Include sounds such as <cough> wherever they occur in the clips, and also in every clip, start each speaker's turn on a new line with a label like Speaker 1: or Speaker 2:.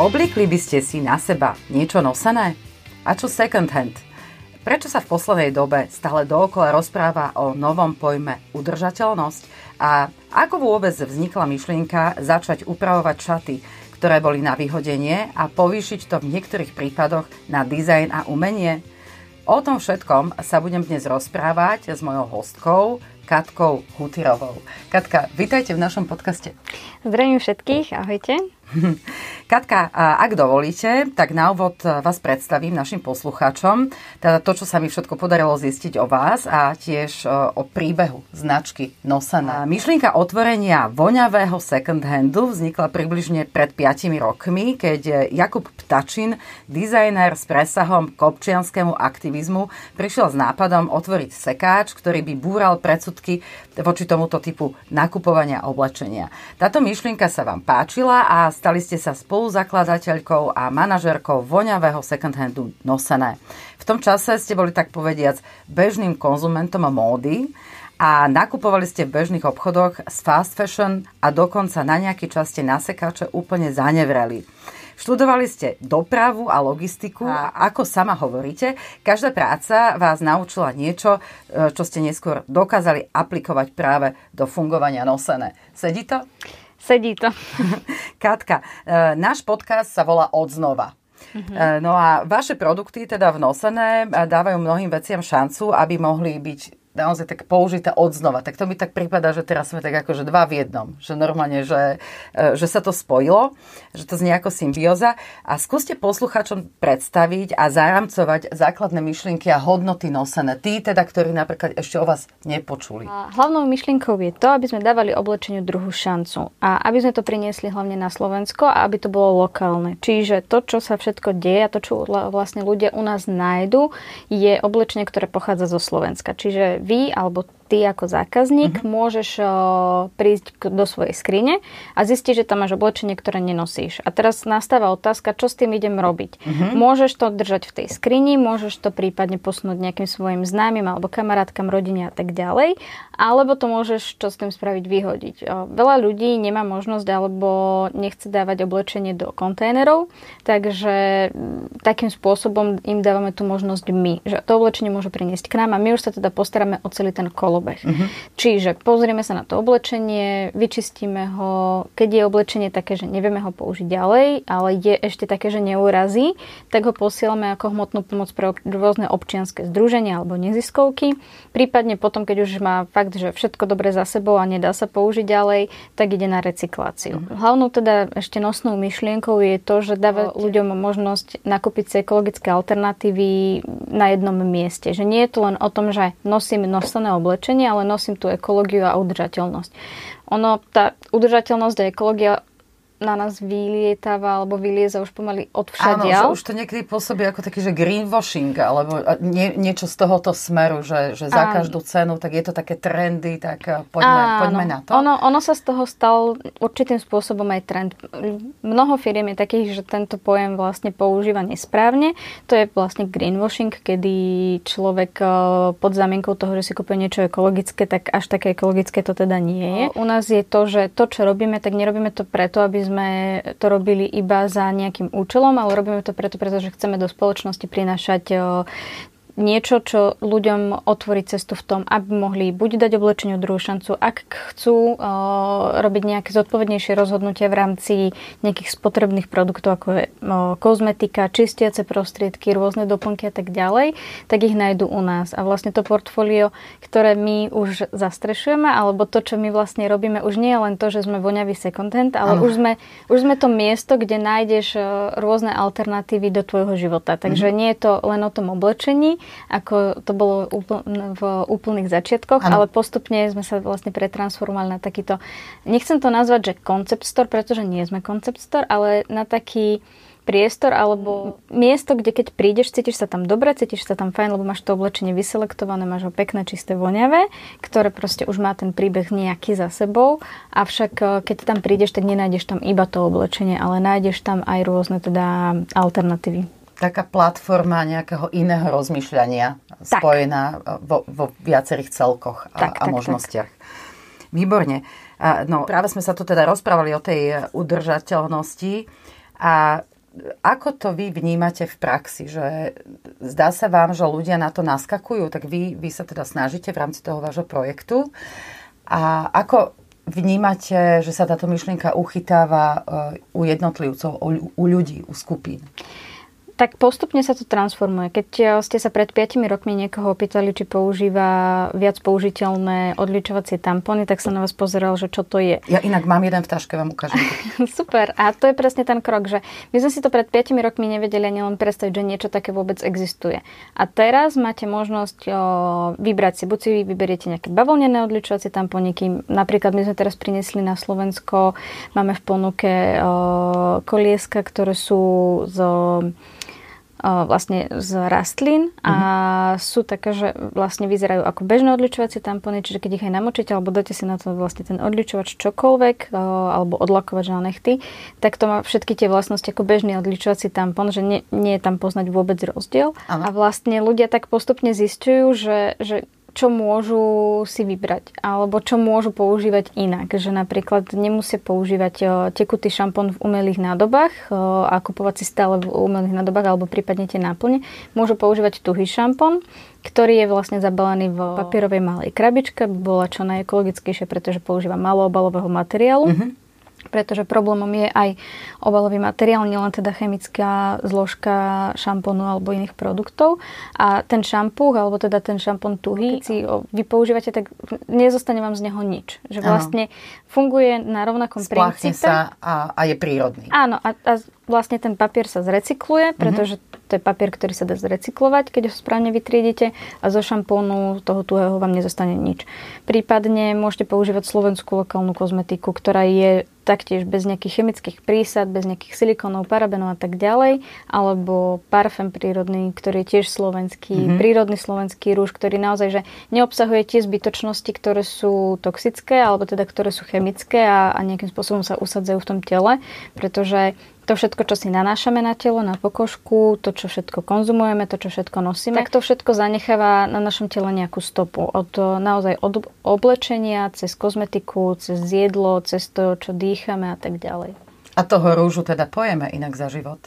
Speaker 1: Oblikli by ste si na seba niečo nosené? A čo second hand? Prečo sa v poslednej dobe stále dookola rozpráva o novom pojme udržateľnosť? A ako vôbec vznikla myšlienka začať upravovať šaty, ktoré boli na vyhodenie a povýšiť to v niektorých prípadoch na dizajn a umenie? O tom všetkom sa budem dnes rozprávať s mojou hostkou, Katkou Hutyrovou. Katka, vítajte v našom podcaste.
Speaker 2: Zdravím všetkých, ahojte. <laughs>
Speaker 1: Katka, ak dovolíte, tak na úvod vás predstavím našim poslucháčom, teda to, čo sa mi všetko podarilo zistiť o vás a tiež e, o príbehu značky Nosaná. Myšlienka otvorenia voňavého second handu vznikla približne pred 5 rokmi, keď Jakub Ptačin, dizajner s presahom k občianskému aktivizmu, prišiel s nápadom otvoriť sekáč, ktorý by búral predsudky voči tomuto typu nakupovania oblečenia. Táto myšlienka sa vám páčila a Stali ste sa spoluzakladateľkou a manažerkou voňavého second-handu Nosené. V tom čase ste boli tak povediac bežným konzumentom módy a nakupovali ste v bežných obchodoch z fast fashion a dokonca na nejaký čas ste na sekáče úplne zanevreli. Študovali ste dopravu a logistiku a ako sama hovoríte, každá práca vás naučila niečo, e, čo ste neskôr dokázali aplikovať práve do fungovania nosené. Sedí to?
Speaker 2: Sedí to. <laughs>
Speaker 1: Katka, e, náš podcast sa volá Odznova. Mm-hmm. No a vaše produkty, teda vnosené, dávajú mnohým veciam šancu, aby mohli byť naozaj tak použité odznova. Tak to mi tak prípada, že teraz sme tak akože dva v jednom. Že normálne, že, e, že sa to spojilo, že to znie ako symbióza. A skúste posluchačom predstaviť a zaramcovať základné myšlienky a hodnoty nosené. Tí teda, ktorí napríklad ešte o vás nepočuli.
Speaker 2: Hlavnou myšlienkou je to, aby sme dávali oblečeniu druhú šancu. A aby sme to priniesli hlavne na Slovensko a aby to bolo lokálne. Čiže to, čo sa všetko deje a to, čo vlastne ľudia u nás nájdu, je oblečenie, ktoré pochádza zo Slovenska. Čiže vy alebo ty ako zákazník mm-hmm. môžeš uh, prísť k, do svojej skrine a zistiť, že tam máš oblečenie, ktoré nenosíš. A teraz nastáva otázka, čo s tým idem robiť. Mm-hmm. Môžeš to držať v tej skrini, môžeš to prípadne posunúť nejakým svojim známym alebo kamarátkam, rodine a tak ďalej, alebo to môžeš čo s tým spraviť, vyhodiť. Uh, veľa ľudí nemá možnosť alebo nechce dávať oblečenie do kontajnerov, takže m, takým spôsobom im dávame tú možnosť my, že to oblečenie môžu priniesť k nám a my už sa teda postaráme o celý ten kolo kolobeh. Uh-huh. Čiže pozrieme sa na to oblečenie, vyčistíme ho, keď je oblečenie také, že nevieme ho použiť ďalej, ale je ešte také, že neurazí, tak ho posielame ako hmotnú pomoc pre rôzne občianske združenia alebo neziskovky. Prípadne potom, keď už má fakt, že všetko dobre za sebou a nedá sa použiť ďalej, tak ide na recykláciu. Uh-huh. Hlavnou teda ešte nosnou myšlienkou je to, že dáva ľuďom možnosť nakúpiť si ekologické alternatívy na jednom mieste. Že nie je to len o tom, že nosím nosené oblečenie, riešenie, ale nosím tú ekológiu a udržateľnosť. Ono, tá udržateľnosť a ekológia na nás vylietava alebo vylieza už pomaly od všadia.
Speaker 1: Áno, že už to niekedy pôsobí ako taký, že greenwashing alebo nie, niečo z tohoto smeru, že, že za Áno. každú cenu, tak je to také trendy, tak eh, poďme, poďme na to.
Speaker 2: Ono, ono sa z toho stal určitým spôsobom aj trend. Mnoho firiem je takých, že tento pojem vlastne používa nesprávne. To je vlastne greenwashing, kedy človek eh, pod zámienkou toho, že si kúpe niečo ekologické, tak až také ekologické to teda nie je. U nás je to, že to, čo robíme, tak nerobíme to preto, aby sme sme to robili iba za nejakým účelom, ale robíme to preto, pretože chceme do spoločnosti prinášať niečo, čo ľuďom otvorí cestu v tom, aby mohli buď dať oblečeniu druhú šancu, ak chcú uh, robiť nejaké zodpovednejšie rozhodnutia v rámci nejakých spotrebných produktov, ako je uh, kozmetika, čistiace prostriedky, rôzne doplnky a tak ďalej, tak ich nájdú u nás. A vlastne to portfólio, ktoré my už zastrešujeme, alebo to, čo my vlastne robíme, už nie je len to, že sme voňavý second hand, ale už sme, už sme to miesto, kde nájdeš uh, rôzne alternatívy do tvojho života. Takže mm-hmm. nie je to len o tom oblečení, ako to bolo v úplných začiatkoch, ano. ale postupne sme sa vlastne pretransformovali na takýto, nechcem to nazvať, že concept store, pretože nie sme concept store, ale na taký priestor alebo miesto, kde keď prídeš, cítiš sa tam dobre, cítiš sa tam fajn, lebo máš to oblečenie vyselektované, máš ho pekné, čisté, voňavé, ktoré proste už má ten príbeh nejaký za sebou. Avšak eh, keď tam prídeš, tak nenájdeš tam iba to oblečenie, ale nájdeš tam aj rôzne teda alternatívy
Speaker 1: taká platforma nejakého iného rozmýšľania tak. spojená e, vo, vo viacerých celkoch a, tak, a tak, možnostiach. Tak. Výborne. No, práve sme sa tu teda rozprávali o tej udržateľnosti A ako to vy vnímate v praxi? Že zdá sa vám, že ľudia na to naskakujú, tak vy, vy sa teda snažíte v rámci toho vášho projektu. A ako vnímate, že sa táto myšlienka uchytáva e, u jednotlivcov, u ľudí, u skupín?
Speaker 2: Tak postupne sa to transformuje. Keď eh, ste sa pred 5 rokmi niekoho opýtali, či používa viac použiteľné odličovacie tampony, tak sa na vás pozeral, že čo to je.
Speaker 1: Ja inak mám jeden v taške, vám ukážem. <laughs>
Speaker 2: Super. A to je presne ten krok, že my sme si to pred 5 rokmi nevedeli ani len predstaviť, že niečo také vôbec existuje. A teraz máte možnosť o, vybrať si, buď si vyberiete nejaké bavlnené odličovacie tamponiky, napríklad my sme teraz priniesli na Slovensko, máme v ponuke o, kolieska, ktoré sú zo vlastne z rastlín a mm-hmm. sú také, že vlastne vyzerajú ako bežné odličovacie tampony, čiže keď ich aj namočíte alebo dáte si na to vlastne ten odličovač čokoľvek alebo odlakovač na nechty, tak to má všetky tie vlastnosti ako bežný odličovací tampon, že nie, nie je tam poznať vôbec rozdiel. Ano. A vlastne ľudia tak postupne zistujú, že, že čo môžu si vybrať alebo čo môžu používať inak. Že napríklad nemusia používať tekutý šampón v umelých nádobách a kupovať si stále v umelých nádobách alebo prípadne tie náplne. Môžu používať tuhý šampón, ktorý je vlastne zabalený v papierovej malej krabičke, by bola čo najekologickejšie, pretože používa malo obalového materiálu. Mm-hmm pretože problémom je aj obalový materiál, nielen teda chemická zložka šampónu alebo iných produktov. A ten šampúch, alebo teda ten šampón tuhý, keď si vy používate, tak nezostane vám z neho nič. Že vlastne ano. funguje na rovnakom
Speaker 1: Spláchne
Speaker 2: princípe.
Speaker 1: sa a, a je prírodný.
Speaker 2: Áno, a, a vlastne ten papier sa zrecykluje, pretože mm-hmm to je papier, ktorý sa dá zrecyklovať, keď ho správne vytriedite a zo šampónu toho tuhého vám nezostane nič. Prípadne môžete používať slovenskú lokálnu kozmetiku, ktorá je taktiež bez nejakých chemických prísad, bez nejakých silikónov, parabenov a tak ďalej, alebo parfém prírodný, ktorý je tiež slovenský, mm-hmm. prírodný slovenský rúž, ktorý naozaj že neobsahuje tie zbytočnosti, ktoré sú toxické, alebo teda ktoré sú chemické a, a nejakým spôsobom sa usadzajú v tom tele, pretože to všetko, čo si nanášame na telo, na pokožku, to, čo všetko konzumujeme, to, čo všetko nosíme, tak to všetko zanecháva na našom tele nejakú stopu. Od naozaj od oblečenia, cez kozmetiku, cez jedlo, cez to, čo dýchame a tak ďalej.
Speaker 1: A toho rúžu teda pojeme inak za život?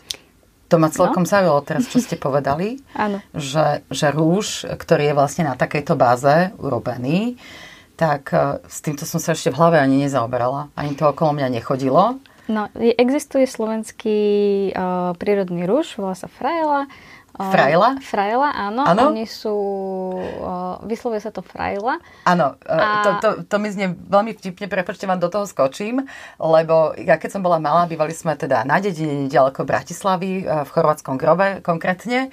Speaker 1: To ma celkom no. zaujalo teraz, čo ste povedali. <laughs> Že, že rúž, ktorý je vlastne na takejto báze urobený, tak e, s týmto som sa ešte v hlave ani nezaoberala. Ani to okolo mňa nechodilo.
Speaker 2: No, existuje slovenský uh, prírodný rúž, volá sa Fraela.
Speaker 1: Uh, Fraila?
Speaker 2: Fraila, áno.
Speaker 1: Ano?
Speaker 2: Oni sú, uh, vyslovuje sa to Fraila.
Speaker 1: Áno, uh, a... to, to, to mi znie veľmi vtipne, prepočte vám do toho skočím, lebo ja keď som bola malá, bývali sme teda na dedine nedaleko Bratislavy, uh, v chorvátskom grobe konkrétne.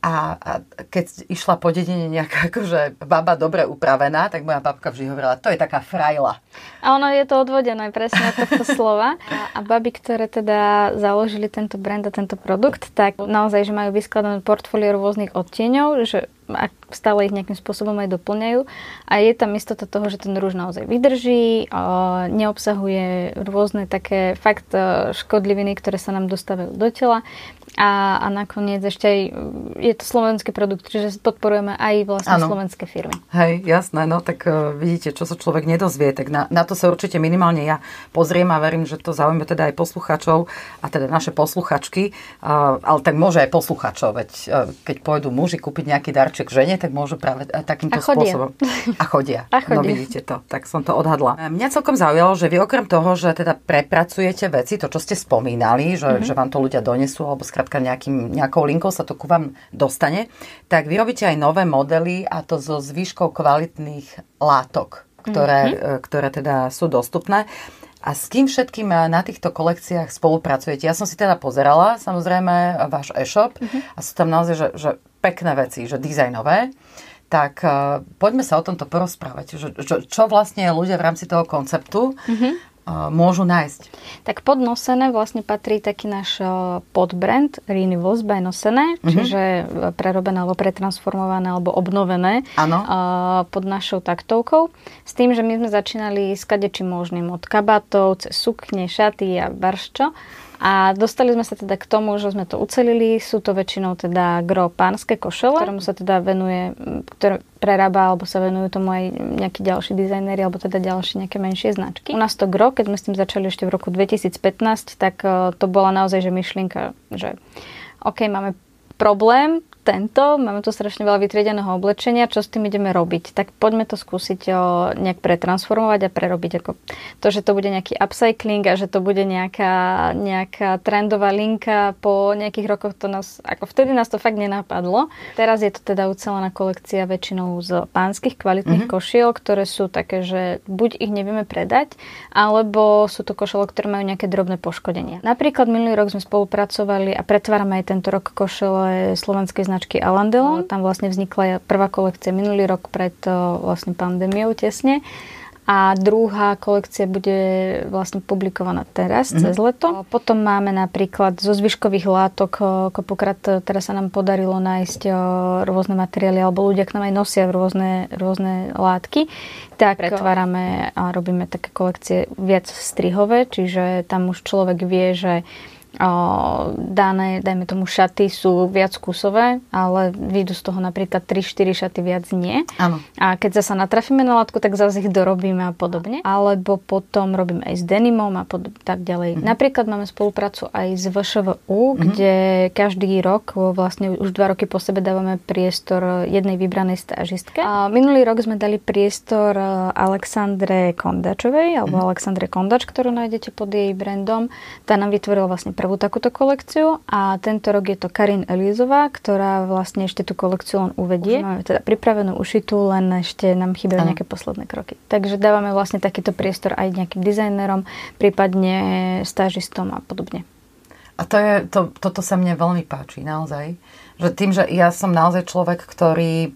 Speaker 1: A, a keď išla po dedine nejaká <laughs> akože baba dobre upravená, tak moja babka vždy hovorila, to je taká frajla.
Speaker 2: A ono je to odvodené presne od tohto <laughs> slova. A, a baby, ktoré teda založili tento brand a tento produkt, tak naozaj, že majú vyskladané portfólio rôznych odtieňov, že a stále ich nejakým spôsobom aj doplňajú. A je tam istota toho, že ten rúž naozaj vydrží, neobsahuje rôzne také fakt e, škodliviny, ktoré sa nám dostávajú do tela. A, a nakoniec ešte aj je to slovenský produkt, čiže podporujeme aj vlastne ano. slovenské firmy.
Speaker 1: Hej, jasné, no tak uh, vidíte, čo sa človek nedozvie, tak na, na to sa určite minimálne ja pozriem a verím, že to zaujíma teda aj poslucháčov a teda naše posluchačky, uh, ale tak môže aj posluchačov, veď uh, keď pôjdu muži kúpiť nejaký darček žene, tak môžu práve takýmto a spôsobom. A chodia. <laughs>
Speaker 2: A chodia.
Speaker 1: No vidíte to, tak som to odhadla. Mňa celkom zaujalo, že vy okrem toho, že teda prepracujete veci, to čo ste spomínali, že, mm-hmm. že vám to ľudia donesú alebo skrátka nejakým, nejakou linkou sa to ku vám dostane, tak vy robíte aj nové modely a to so zvýškou kvalitných látok, ktoré, mm-hmm. ktoré teda sú dostupné. A s kým všetkým na týchto kolekciách spolupracujete? Ja som si teda pozerala, samozrejme, váš e-shop mm-hmm. a sú tam naozaj že, že pekné veci, že dizajnové. Tak uh, poďme sa o tomto porozprávať. Že, že, čo vlastne ľudia v rámci toho konceptu mm-hmm môžu nájsť?
Speaker 2: Tak pod Nosené vlastne patrí taký náš podbrand Renewables by Nosené, mm-hmm. čiže prerobené alebo pretransformované alebo obnovené
Speaker 1: ano.
Speaker 2: pod našou taktovkou. S tým, že my sme začínali s kadečím možným od kabátov, cez sukne, šaty a barščo. A dostali sme sa teda k tomu, že sme to ucelili. Sú to väčšinou teda gro pánske košele, ktorému sa teda venuje, ktoré prerába alebo sa venujú tomu aj nejakí ďalší dizajnéri alebo teda ďalšie nejaké menšie značky. U nás to gro, keď sme s tým začali ešte v roku 2015, tak e, to bola naozaj že myšlienka, že OK, máme problém, tento, máme tu strašne veľa vytriedeného oblečenia, čo s tým ideme robiť? Tak poďme to skúsiť o, nejak pretransformovať a prerobiť. Ako to, že to bude nejaký upcycling a že to bude nejaká, nejaká trendová linka po nejakých rokoch, to nás, ako vtedy nás to fakt nenapadlo. Teraz je to teda ucelená kolekcia väčšinou z pánskych kvalitných mm-hmm. košiel, ktoré sú také, že buď ich nevieme predať, alebo sú to košele, ktoré majú nejaké drobné poškodenia. Napríklad minulý rok sme spolupracovali a pretvárame aj tento rok košele slovenskej značky Alandelon. Tam vlastne vznikla prvá kolekcia minulý rok pred vlastne pandémiou tesne. A druhá kolekcia bude vlastne publikovaná teraz, mm-hmm. cez leto. Potom máme napríklad zo zvyškových látok, kopokrát teraz sa nám podarilo nájsť rôzne materiály, alebo ľudia k nám aj nosia rôzne, rôzne látky. Tak pretvárame a robíme také kolekcie viac strihové, čiže tam už človek vie, že dané, dajme tomu, šaty sú viac kusové, ale vyjdú z toho napríklad 3-4 šaty viac nie.
Speaker 1: Áno.
Speaker 2: A keď zasa natrafíme na látku, tak zase ich dorobíme a podobne. Alebo potom robíme aj s denimom a pod, tak ďalej. Mm-hmm. Napríklad máme spoluprácu aj s VŠVU, mm-hmm. kde každý rok, vlastne už dva roky po sebe dávame priestor jednej vybranej stážistke. A minulý rok sme dali priestor Alexandre Kondačovej, alebo mm-hmm. Alexandre Kondač, ktorú nájdete pod jej brandom. Tá nám vytvorila vlastne prvú takúto kolekciu a tento rok je to Karin Elizová, ktorá vlastne ešte tú kolekciu len uvedie. Už máme teda pripravenú ušitú, len ešte nám chýbajú nejaké posledné kroky. Takže dávame vlastne takýto priestor aj nejakým dizajnerom, prípadne stážistom a podobne.
Speaker 1: A to je, to, toto sa mne veľmi páči, naozaj. Že tým, že ja som naozaj človek, ktorý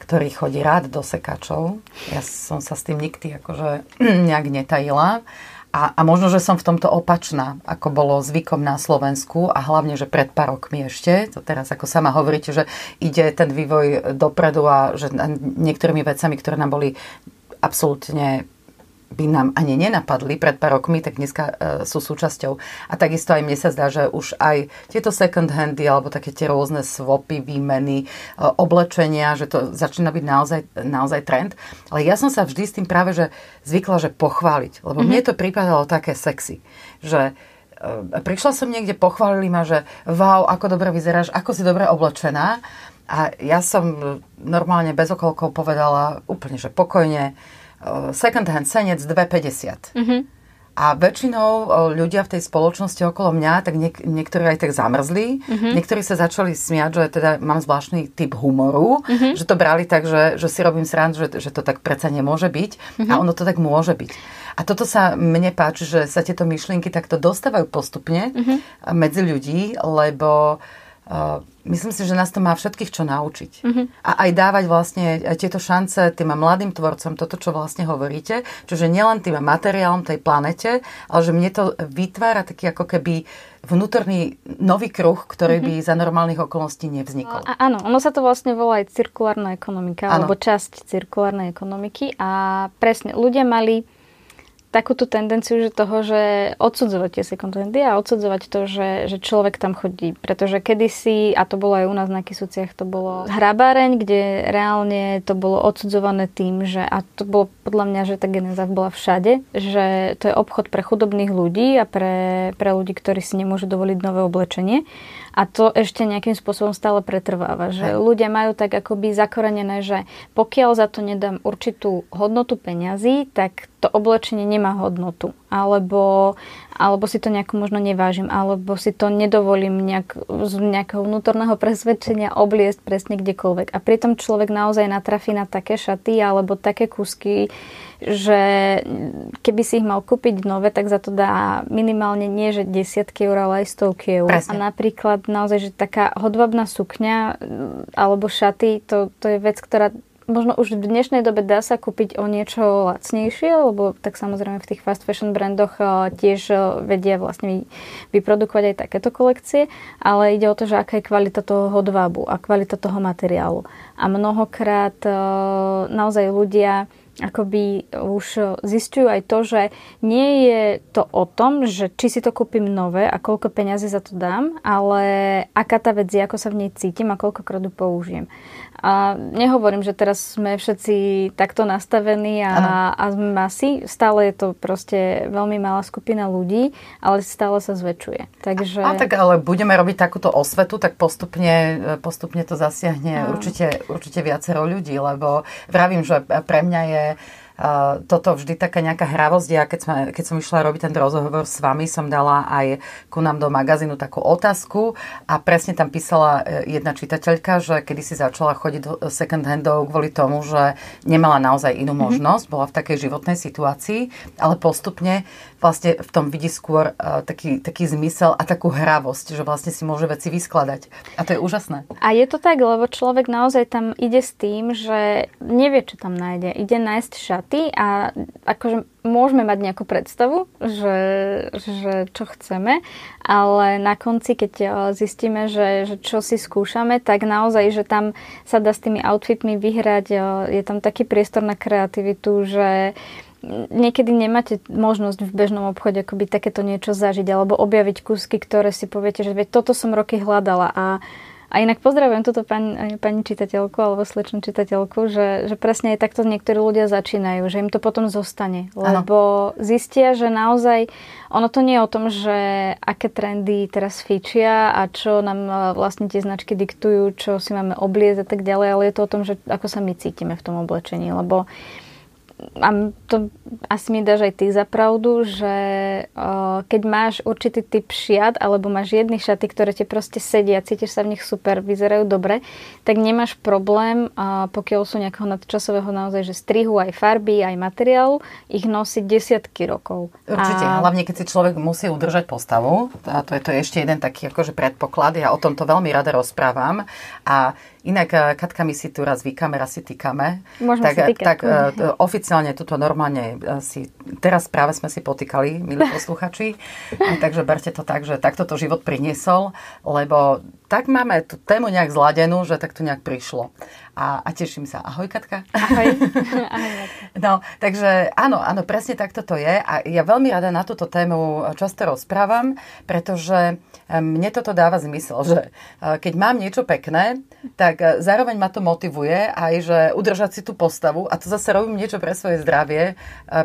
Speaker 1: ktorý chodí rád do sekačov. Ja som sa s tým nikdy akože <clears throat> nejak netajila. A, a možno, že som v tomto opačná, ako bolo zvykom na Slovensku a hlavne, že pred pár rokmi ešte, to teraz ako sama hovoríte, že ide ten vývoj dopredu a že niektorými vecami, ktoré nám boli absolútne by nám ani nenapadli pred pár rokmi, tak dneska e, sú súčasťou. A takisto aj mne sa zdá, že už aj tieto second handy alebo také tie rôzne swapy, výmeny, e, oblečenia, že to začína byť naozaj, naozaj trend. Ale ja som sa vždy s tým práve že zvykla, že pochváliť. Lebo mm-hmm. mne to pripadalo také sexy. Že e, prišla som niekde, pochválili ma, že wow, ako dobre vyzeráš, ako si dobre oblečená. A ja som normálne bez okolkov povedala úplne, že pokojne, second hand senec 2,50. Mm-hmm. A väčšinou eh, ľudia v tej spoločnosti okolo mňa, tak niek- niektorí aj tak zamrzli, mm-hmm. niektorí sa začali smiať, že teda mám zvláštny typ humoru, mm-hmm. že to brali tak, že, že si robím srand, že, že to tak predsa nemôže byť mm-hmm. a ono to tak môže byť. A toto sa mne páči, že sa tieto myšlienky takto dostávajú postupne mm-hmm. medzi ľudí, lebo uh, myslím si, že nás to má všetkých čo naučiť. Mm-hmm. A aj dávať vlastne tieto šance tým mladým tvorcom, toto, čo vlastne hovoríte, čiže nielen tým materiálom tej planete, ale že mne to vytvára taký ako keby vnútorný nový kruh, ktorý mm-hmm. by za normálnych okolností nevznikol.
Speaker 2: A, áno, ono sa to vlastne volá aj cirkulárna ekonomika, ano. alebo časť cirkulárnej ekonomiky a presne, ľudia mali takúto tendenciu že toho, že odsudzovať tie second handy a odsudzovať to, že, že človek tam chodí. Pretože kedysi, a to bolo aj u nás na Kisuciach, to bolo hrabáreň, kde reálne to bolo odsudzované tým, že, a to bolo podľa mňa, že tá genéza bola všade, že to je obchod pre chudobných ľudí a pre, pre ľudí, ktorí si nemôžu dovoliť nové oblečenie. A to ešte nejakým spôsobom stále pretrváva, že Hej. ľudia majú tak akoby zakorenené, že pokiaľ za to nedám určitú hodnotu peňazí, tak to oblečenie nemá hodnotu. Alebo, alebo si to nejako možno nevážim, alebo si to nedovolím nejak, z nejakého vnútorného presvedčenia obliesť presne kdekoľvek. A pritom človek naozaj natrafí na také šaty alebo také kusky, že keby si ich mal kúpiť nové, tak za to dá minimálne nie, že desiatky eur, ale aj stovky eur. Presne. A napríklad naozaj, že taká hodvabná sukňa alebo šaty, to, to je vec, ktorá možno už v dnešnej dobe dá sa kúpiť o niečo lacnejšie, lebo tak samozrejme v tých fast fashion brandoch eh, tiež eh, vedia vlastne vyprodukovať aj takéto kolekcie, ale ide o to, že aká je kvalita toho hodvábu a kvalita toho materiálu. A mnohokrát eh, naozaj ľudia akoby už zistujú aj to, že nie je to o tom, že či si to kúpim nové a koľko peňazí za to dám, ale aká tá vec je, ako sa v nej cítim a koľkokrát ju použijem. A nehovorím, že teraz sme všetci takto nastavení a, a sme masy. Stále je to proste veľmi malá skupina ľudí, ale stále sa zväčšuje. Takže...
Speaker 1: A, a tak ale budeme robiť takúto osvetu, tak postupne, postupne to zasiahne určite, určite viacero ľudí, lebo vravím, že pre mňa je toto vždy taká nejaká hravosť. Ja keď, sme, keď som išla robiť ten rozhovor s vami, som dala aj ku nám do magazínu takú otázku a presne tam písala e, jedna čitateľka, že kedy si začala chodiť do second handov kvôli tomu, že nemala naozaj inú mhm. možnosť, bola v takej životnej situácii, ale postupne vlastne v tom vidí skôr uh, taký, taký zmysel a takú hravosť, že vlastne si môže veci vyskladať. A to je úžasné.
Speaker 2: A je to tak, lebo človek naozaj tam ide s tým, že nevie, čo tam nájde. Ide nájsť šaty a akože môžeme mať nejakú predstavu, že, že čo chceme, ale na konci, keď eh, zistíme, že, že čo si skúšame, tak naozaj, že tam sa dá s tými outfitmi vyhrať, eh, je tam taký priestor na kreativitu, že niekedy nemáte možnosť v bežnom obchode akoby takéto niečo zažiť alebo objaviť kúsky, ktoré si poviete, že toto som roky hľadala a a inak pozdravujem túto pani, pani čitateľku alebo slečnú čitateľku, že, že presne aj takto niektorí ľudia začínajú, že im to potom zostane. Lebo ano. zistia, že naozaj ono to nie je o tom, že aké trendy teraz fičia a čo nám e, vlastne tie značky diktujú, čo si máme obliezť a tak ďalej, ale je to o tom, že ako sa my cítime v tom oblečení. Lebo a to asi mi dáš aj ty za pravdu, že uh, keď máš určitý typ šiat alebo máš jedny šaty, ktoré ti proste sedia, cítiš sa v nich super, vyzerajú dobre, tak nemáš problém, uh, pokiaľ sú nejakého nadčasového naozaj, že strihu aj farby, aj materiálu, ich nosiť desiatky rokov.
Speaker 1: Určite, a... hlavne keď si človek musí udržať postavu, a to je to ešte jeden taký akože predpoklad, ja o tomto veľmi rada rozprávam. A Inak, eh, Katka, my si tu raz vykame, raz si týkame.
Speaker 2: Môžeme
Speaker 1: tak,
Speaker 2: si týkať.
Speaker 1: Tak uh, oficiálne tuto normálne eh, si, teraz práve sme si potýkali, milí <laughs> posluchači, takže berte to tak, že takto to život priniesol, lebo tak máme tú tému nejak zladenú, že tak to nejak prišlo. A, a teším sa. Ahoj, Katka.
Speaker 2: Ahoj. <laughs>
Speaker 1: Ahoj. no, takže áno, áno, presne takto to je. A ja veľmi rada na túto tému často rozprávam, pretože mne toto dáva zmysel, že keď mám niečo pekné, tak zároveň ma to motivuje aj, že udržať si tú postavu a to zase robím niečo pre svoje zdravie,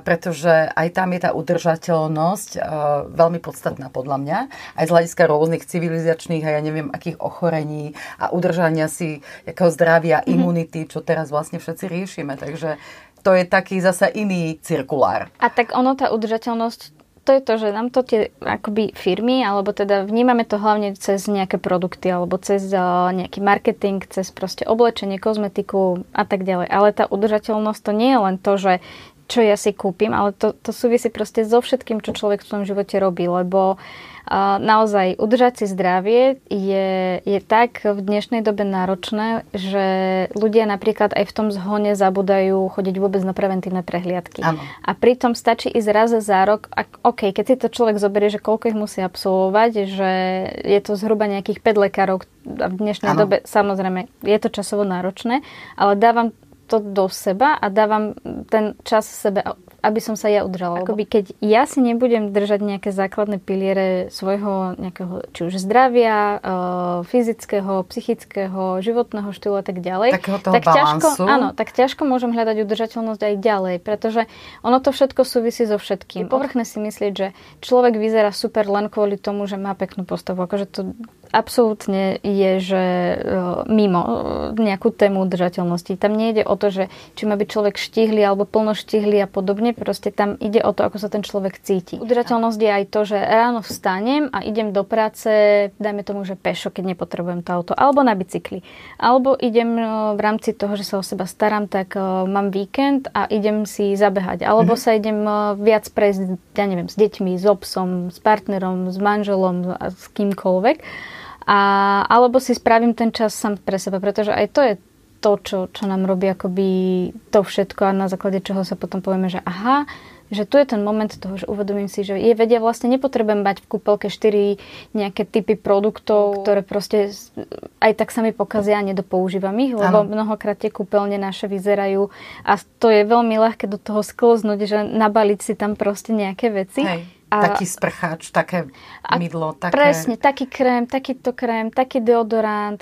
Speaker 1: pretože aj tam je tá udržateľnosť veľmi podstatná podľa mňa, aj z hľadiska rôznych civilizačných a ja neviem akých rôznych ochorení a udržania si jakého zdravia, mm-hmm. imunity, čo teraz vlastne všetci riešime. Takže to je taký zasa iný cirkulár.
Speaker 2: A tak ono, tá udržateľnosť, to je to, že nám to tie akoby firmy, alebo teda vnímame to hlavne cez nejaké produkty, alebo cez uh, nejaký marketing, cez proste oblečenie, kozmetiku a tak ďalej. Ale tá udržateľnosť to nie je len to, že čo ja si kúpim, ale to, to súvisí proste so všetkým, čo človek v tom živote robí, lebo uh, naozaj udržať si zdravie je, je tak v dnešnej dobe náročné, že ľudia napríklad aj v tom zhone zabudajú chodiť vôbec na preventívne prehliadky.
Speaker 1: Ano.
Speaker 2: A pritom stačí ísť raz za rok, a, OK, keď si to človek zoberie, že koľko ich musí absolvovať, že je to zhruba nejakých 5 lekárov a v dnešnej ano. dobe samozrejme je to časovo náročné, ale dávam to do seba a dávam ten čas sebe aby som sa ja udržala. Akoby keď ja si nebudem držať nejaké základné piliere svojho nejakého, či už zdravia, e, fyzického, psychického, životného štýlu a tak ďalej,
Speaker 1: tak ťažko,
Speaker 2: áno, tak ťažko môžem hľadať udržateľnosť aj ďalej, pretože ono to všetko súvisí so všetkým. Je povrchné si myslieť, že človek vyzerá super len kvôli tomu, že má peknú postavu. Akože to absolútne je, že e, mimo e, nejakú tému udržateľnosti. Tam nejde o to, že či má byť človek štihli alebo plnoštihli a podobne. Proste tam ide o to, ako sa ten človek cíti. Udržateľnosť je aj to, že ráno vstanem a idem do práce, dajme tomu, že pešo, keď nepotrebujem to auto, alebo na bicykli. Alebo idem e, v rámci toho, že sa o seba starám, tak mám víkend a idem si zabehať. Alebo mm-hmm. sa idem viac prejsť, ja neviem, s deťmi, s obsom, s partnerom, s manželom, s kýmkoľvek. A, alebo si spravím ten čas sám pre seba, pretože aj to je to, čo, čo nám robí akoby to všetko a na základe čoho sa potom povieme, že aha, že tu je ten moment toho, že uvedomím si, že je vedia, vlastne nepotrebujem mať v kúpelke 4 nejaké typy produktov, ktoré proste aj tak sa mi pokazia a nedopoužívam ich, lebo ano. mnohokrát tie kúpeľne naše vyzerajú a to je veľmi ľahké do toho sklznúť, že nabaliť si tam proste nejaké veci.
Speaker 1: Hej. A, taký sprcháč, také mydlo, také...
Speaker 2: Presne, taký krém, takýto krém, taký deodorant,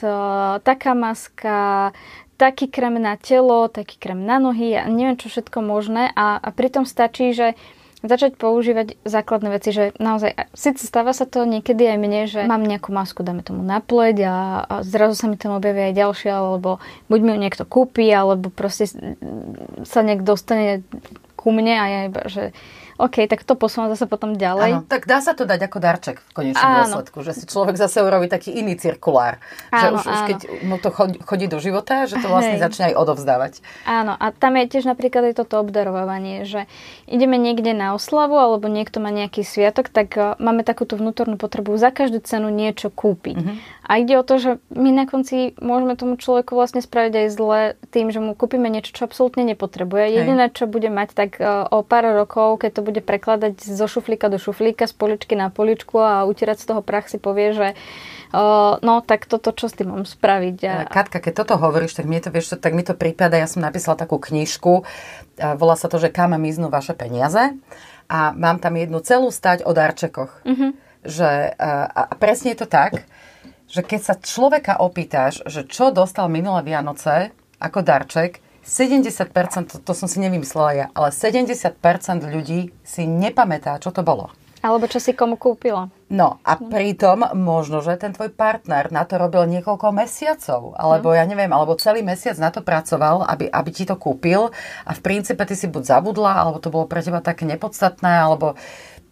Speaker 2: taká maska, taký krém na telo, taký krém na nohy a neviem čo všetko možné. A, a pritom stačí, že začať používať základné veci, že naozaj, síce stáva sa to niekedy aj mne, že mám nejakú masku, dáme tomu na pleť a, a zrazu sa mi tam objavia aj ďalšie, alebo buď mi ju niekto kúpi, alebo proste sa nejak dostane ku mne a ja iba, že OK, tak to posúvam zase potom ďalej.
Speaker 1: Áno, tak dá sa to dať ako darček v konečnom áno. dôsledku, že si človek zase urobí taký iný cirkulár. Áno, že už, áno. už keď mu to chodí, chodí do života, že to vlastne Hej. začne aj odovzdávať.
Speaker 2: Áno, a tam je tiež napríklad aj toto obdarovanie, že ideme niekde na oslavu alebo niekto má nejaký sviatok, tak uh, máme takúto vnútornú potrebu za každú cenu niečo kúpiť. Mm-hmm. A ide o to, že my na konci môžeme tomu človeku vlastne spraviť aj zle tým, že mu kúpime niečo, čo absolútne nepotrebuje. Jediné, čo bude mať, tak uh, o pár rokov, keď to bude prekladať zo šuflíka do šuflíka, z poličky na poličku a utierať z toho prach si povie, že uh, no tak toto, čo s tým mám spraviť. A...
Speaker 1: Katka, keď toto hovoríš, tak mi to, vieš, tak mi to prípada, ja som napísala takú knižku, volá sa to, že kam miznú vaše peniaze a mám tam jednu celú stať o darčekoch. Mm-hmm. Že, a presne je to tak, že keď sa človeka opýtaš, že čo dostal minulé Vianoce ako darček, 70%, to, to som si nevymyslela ja, ale 70% ľudí si nepamätá, čo to bolo.
Speaker 2: Alebo čo si komu kúpila.
Speaker 1: No a pritom možno, že ten tvoj partner na to robil niekoľko mesiacov, alebo ja neviem, alebo celý mesiac na to pracoval, aby, aby ti to kúpil a v princípe ty si buď zabudla, alebo to bolo pre teba také nepodstatné, alebo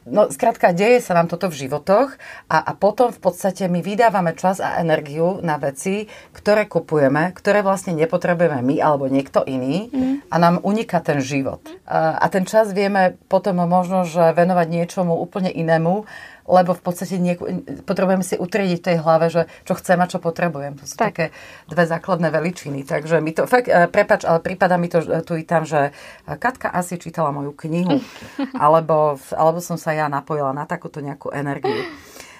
Speaker 1: No, skrátka, deje sa nám toto v životoch a, a potom v podstate my vydávame čas a energiu na veci, ktoré kupujeme, ktoré vlastne nepotrebujeme my alebo niekto iný mm. a nám uniká ten život. A, a ten čas vieme potom možno, že venovať niečomu úplne inému, lebo v podstate nieku, potrebujeme si utriediť v tej hlave, že čo chcem a čo potrebujem. To sú tak. také dve základné veličiny. Takže mi to, fakt, e, prepač, ale prípada mi to tu i tam, že Katka asi čítala moju knihu, <laughs> alebo, alebo som sa ja napojila na takúto nejakú energiu.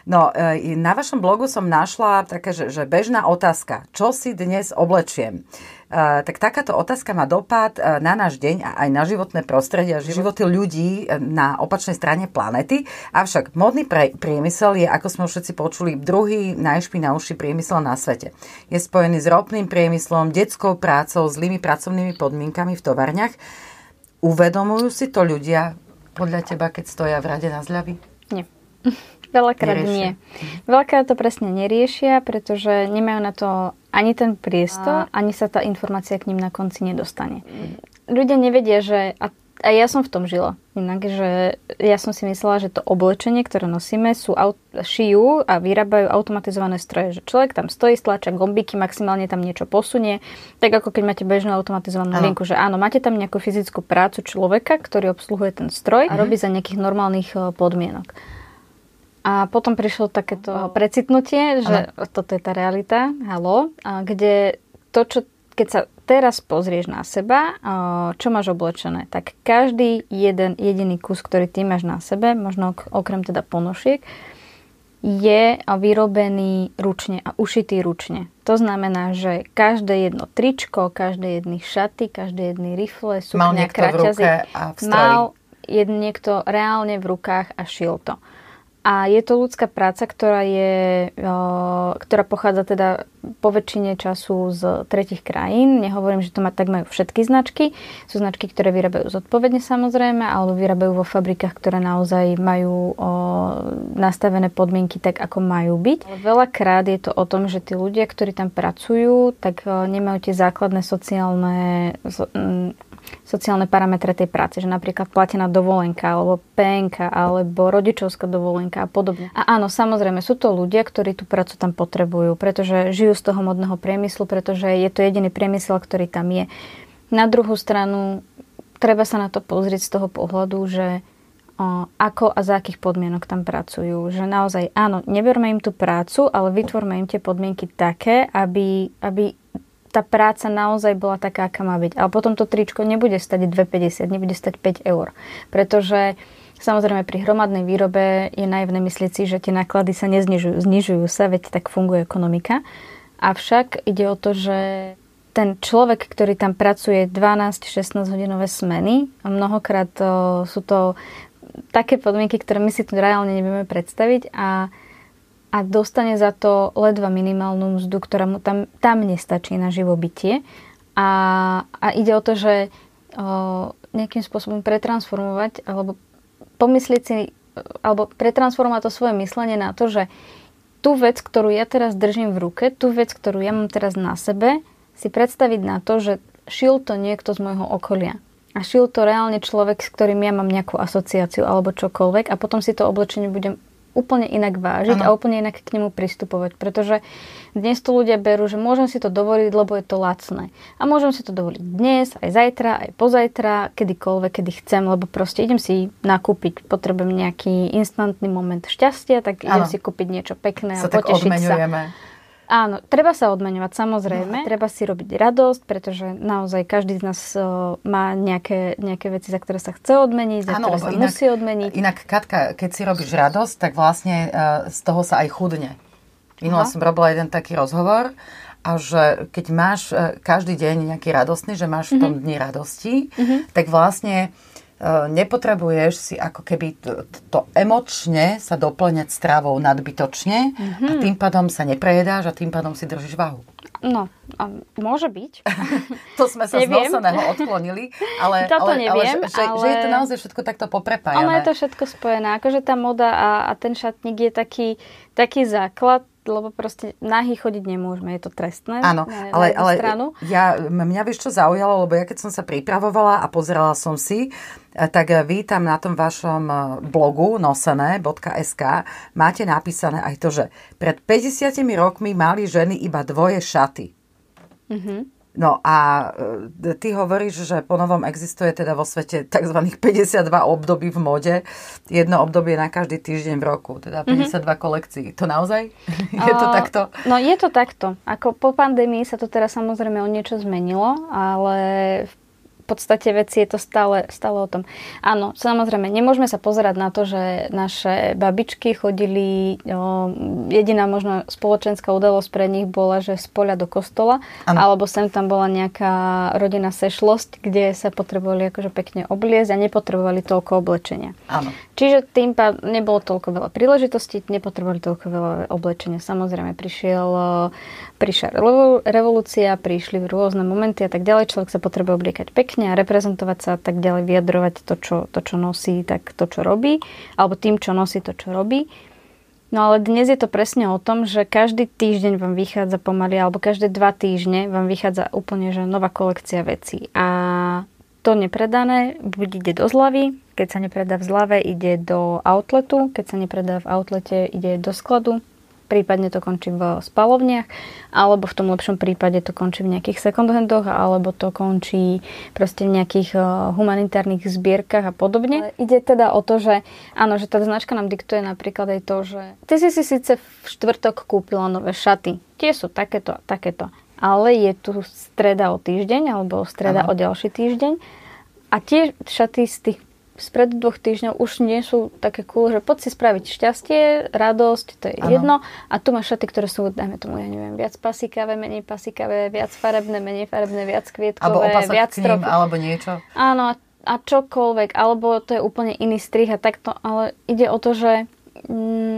Speaker 1: No, e, na vašom blogu som našla také, že, že bežná otázka. Čo si dnes oblečiem? Uh, tak takáto otázka má dopad uh, na náš deň a aj na životné prostredie a životy ľudí na opačnej strane planety. Avšak modný priemysel je, ako sme všetci počuli, druhý najšpinavší priemysel na svete. Je spojený s ropným priemyslom, detskou prácou, zlými pracovnými podmienkami v tovarniach. Uvedomujú si to ľudia podľa teba, keď stoja v rade na zľavy?
Speaker 2: Nie. Veľakrát neriešia. nie. Veľakrát to presne neriešia, pretože nemajú na to ani ten priestor, a... ani sa tá informácia k ním na konci nedostane. Ľudia nevedia, že... A a ja som v tom žila. Inak, že ja som si myslela, že to oblečenie, ktoré nosíme, sú aut- šijú a vyrábajú automatizované stroje. Že človek tam stojí, stláča gombiky, maximálne tam niečo posunie. Tak ako keď máte bežnú automatizovanú linku, že áno, máte tam nejakú fyzickú prácu človeka, ktorý obsluhuje ten stroj a mhm. robí za nejakých normálnych eh, podmienok. A potom prišlo takéto precitnutie, že ano. toto je tá realita, halo, a kde to, čo, keď sa teraz pozrieš na seba, čo máš oblečené, tak každý jeden jediný kus, ktorý ty máš na sebe, možno okrem teda ponošiek, je vyrobený ručne a ušitý ručne. To znamená, že každé jedno tričko, každé jedny šaty, každé jedny rifle, sukňa, kraťazy, mal jed, niekto reálne v rukách a šil to. A je to ľudská práca, ktorá, je, ktorá pochádza teda po väčšine času z tretich krajín. Nehovorím, že to má tak majú všetky značky. Sú značky, ktoré vyrábajú zodpovedne samozrejme, alebo vyrábajú vo fabrikách, ktoré naozaj majú nastavené podmienky tak, ako majú byť. Veľakrát je to o tom, že tí ľudia, ktorí tam pracujú, tak nemajú tie základné sociálne sociálne parametre tej práce, že napríklad platená dovolenka alebo PNK alebo rodičovská dovolenka a podobne. A áno, samozrejme, sú to ľudia, ktorí tú prácu tam potrebujú, pretože žijú z toho modného priemyslu, pretože je to jediný priemysel, ktorý tam je. Na druhú stranu, treba sa na to pozrieť z toho pohľadu, že o, ako a za akých podmienok tam pracujú. Že naozaj, áno, neberme im tú prácu, ale vytvorme im tie podmienky také, aby, aby tá práca naozaj bola taká, aká má byť. Ale potom to tričko nebude stať 2,50, nebude stať 5 eur. Pretože Samozrejme, pri hromadnej výrobe je naivné myslieť si, že tie náklady sa neznižujú. Znižujú sa, veď tak funguje ekonomika. Avšak ide o to, že ten človek, ktorý tam pracuje 12-16 hodinové smeny, a mnohokrát to, sú to také podmienky, ktoré my si tu reálne nevieme predstaviť a, a dostane za to ledva minimálnu mzdu, ktorá mu tam, tam nestačí na živobytie. A, a ide o to, že o, nejakým spôsobom pretransformovať alebo pomyslieť si, alebo pretransformovať to svoje myslenie na to, že tú vec, ktorú ja teraz držím v ruke, tú vec, ktorú ja mám teraz na sebe, si predstaviť na to, že šil to niekto z môjho okolia. A šil to reálne človek, s ktorým ja mám nejakú asociáciu alebo čokoľvek a potom si to oblečenie budem úplne inak vážiť ano. a úplne inak k nemu pristupovať. Pretože dnes to ľudia berú, že môžem si to dovoliť, lebo je to lacné. A môžem si to dovoliť dnes, aj zajtra, aj pozajtra, kedykoľvek, kedy chcem, lebo proste idem si nakúpiť, potrebujem nejaký instantný moment šťastia, tak idem ano. si kúpiť niečo pekné sa a potešiť sa. Áno, treba sa odmeňovať, samozrejme. No. Treba si robiť radosť, pretože naozaj každý z nás uh, má nejaké, nejaké veci, za ktoré sa chce odmeniť, za ktoré sa inak, musí odmeniť.
Speaker 1: Inak, Katka, keď si robíš radosť, tak vlastne uh, z toho sa aj chudne. Minula som robila jeden taký rozhovor a že keď máš uh, každý deň nejaký radostný, že máš mm-hmm. v tom mhm. dni radosti, mm-hmm. tak vlastne Eh, nepotrebuješ si ako keby to, to emočne sa doplňať stravou nadbytočne mm-hmm. a tým pádom sa neprejedáš a tým pádom si držíš váhu.
Speaker 2: No, a môže byť. <laughs>
Speaker 1: to sme sa neviem. z noseného odklonili, ale, <laughs>
Speaker 2: Toto
Speaker 1: ale,
Speaker 2: neviem,
Speaker 1: ale, že, ale... že je to naozaj všetko takto poprepájané.
Speaker 2: Ale je to všetko spojené. Akože tá moda a, a ten šatník je taký, taký základ lebo proste nahy chodiť nemôžeme, je to trestné.
Speaker 1: Áno, na, ale, na ale stranu. ja, mňa vieš čo zaujalo, lebo ja keď som sa pripravovala a pozerala som si, eh, tak vy tam na tom vašom eh, blogu nosené.sk máte napísané aj to, že pred 50 rokmi mali ženy iba dvoje šaty. Mm-hmm. No a e, ty hovoríš, že po novom existuje teda vo svete tzv. 52 období v mode. Jedno obdobie na každý týždeň v roku, teda 52 mm-hmm. kolekcií. To naozaj? <laughs> je to takto?
Speaker 2: No je to takto. Ako po pandémii sa to teraz samozrejme o niečo zmenilo, ale v podstate veci je to stále, stále o tom. Áno, samozrejme, nemôžeme sa pozerať na to, že naše babičky chodili, o, jediná možno spoločenská udalosť pre nich bola, že z poľa do kostola, ano. alebo sem tam bola nejaká rodina sešlosť, kde sa potrebovali akože pekne obliezť a nepotrebovali toľko oblečenia.
Speaker 1: Áno.
Speaker 2: Čiže tým pádom nebolo toľko veľa príležitostí, nepotrebovali toľko veľa oblečenia. Samozrejme, prišiel, prišla revolúcia, prišli rôzne momenty a tak ďalej. Človek sa potrebuje obliekať pekne a reprezentovať sa a tak ďalej, vyjadrovať to čo, to, čo nosí, tak to, čo robí, alebo tým, čo nosí, to, čo robí. No ale dnes je to presne o tom, že každý týždeň vám vychádza pomaly, alebo každé dva týždne vám vychádza úplne že nová kolekcia vecí. A to nepredané buď ide do zlavy, keď sa nepredá v zlave, ide do outletu, keď sa nepredá v outlete, ide do skladu, prípadne to končí v spalovniach, alebo v tom lepšom prípade to končí v nejakých second-handoch, alebo to končí proste v nejakých eh, humanitárnych zbierkach a podobne. Ide teda o to, že áno, že tá značka nám diktuje napríklad aj to, že ty si si síce v štvrtok kúpila nové šaty, tie sú takéto a takéto, ale je tu streda o týždeň, alebo streda ano. o ďalší týždeň a tie šaty z tých spred dvoch týždňov už nie sú také cool, že poď si spraviť šťastie, radosť, to je ano. jedno. A tu máš šaty, ktoré sú, dajme tomu, ja neviem, viac pasikavé, menej pasikavé, viac farebné, menej farebné, viac kvietkové,
Speaker 1: alebo
Speaker 2: viac
Speaker 1: ním, alebo niečo.
Speaker 2: Áno, a čokoľvek, alebo to je úplne iný strih a takto, ale ide o to, že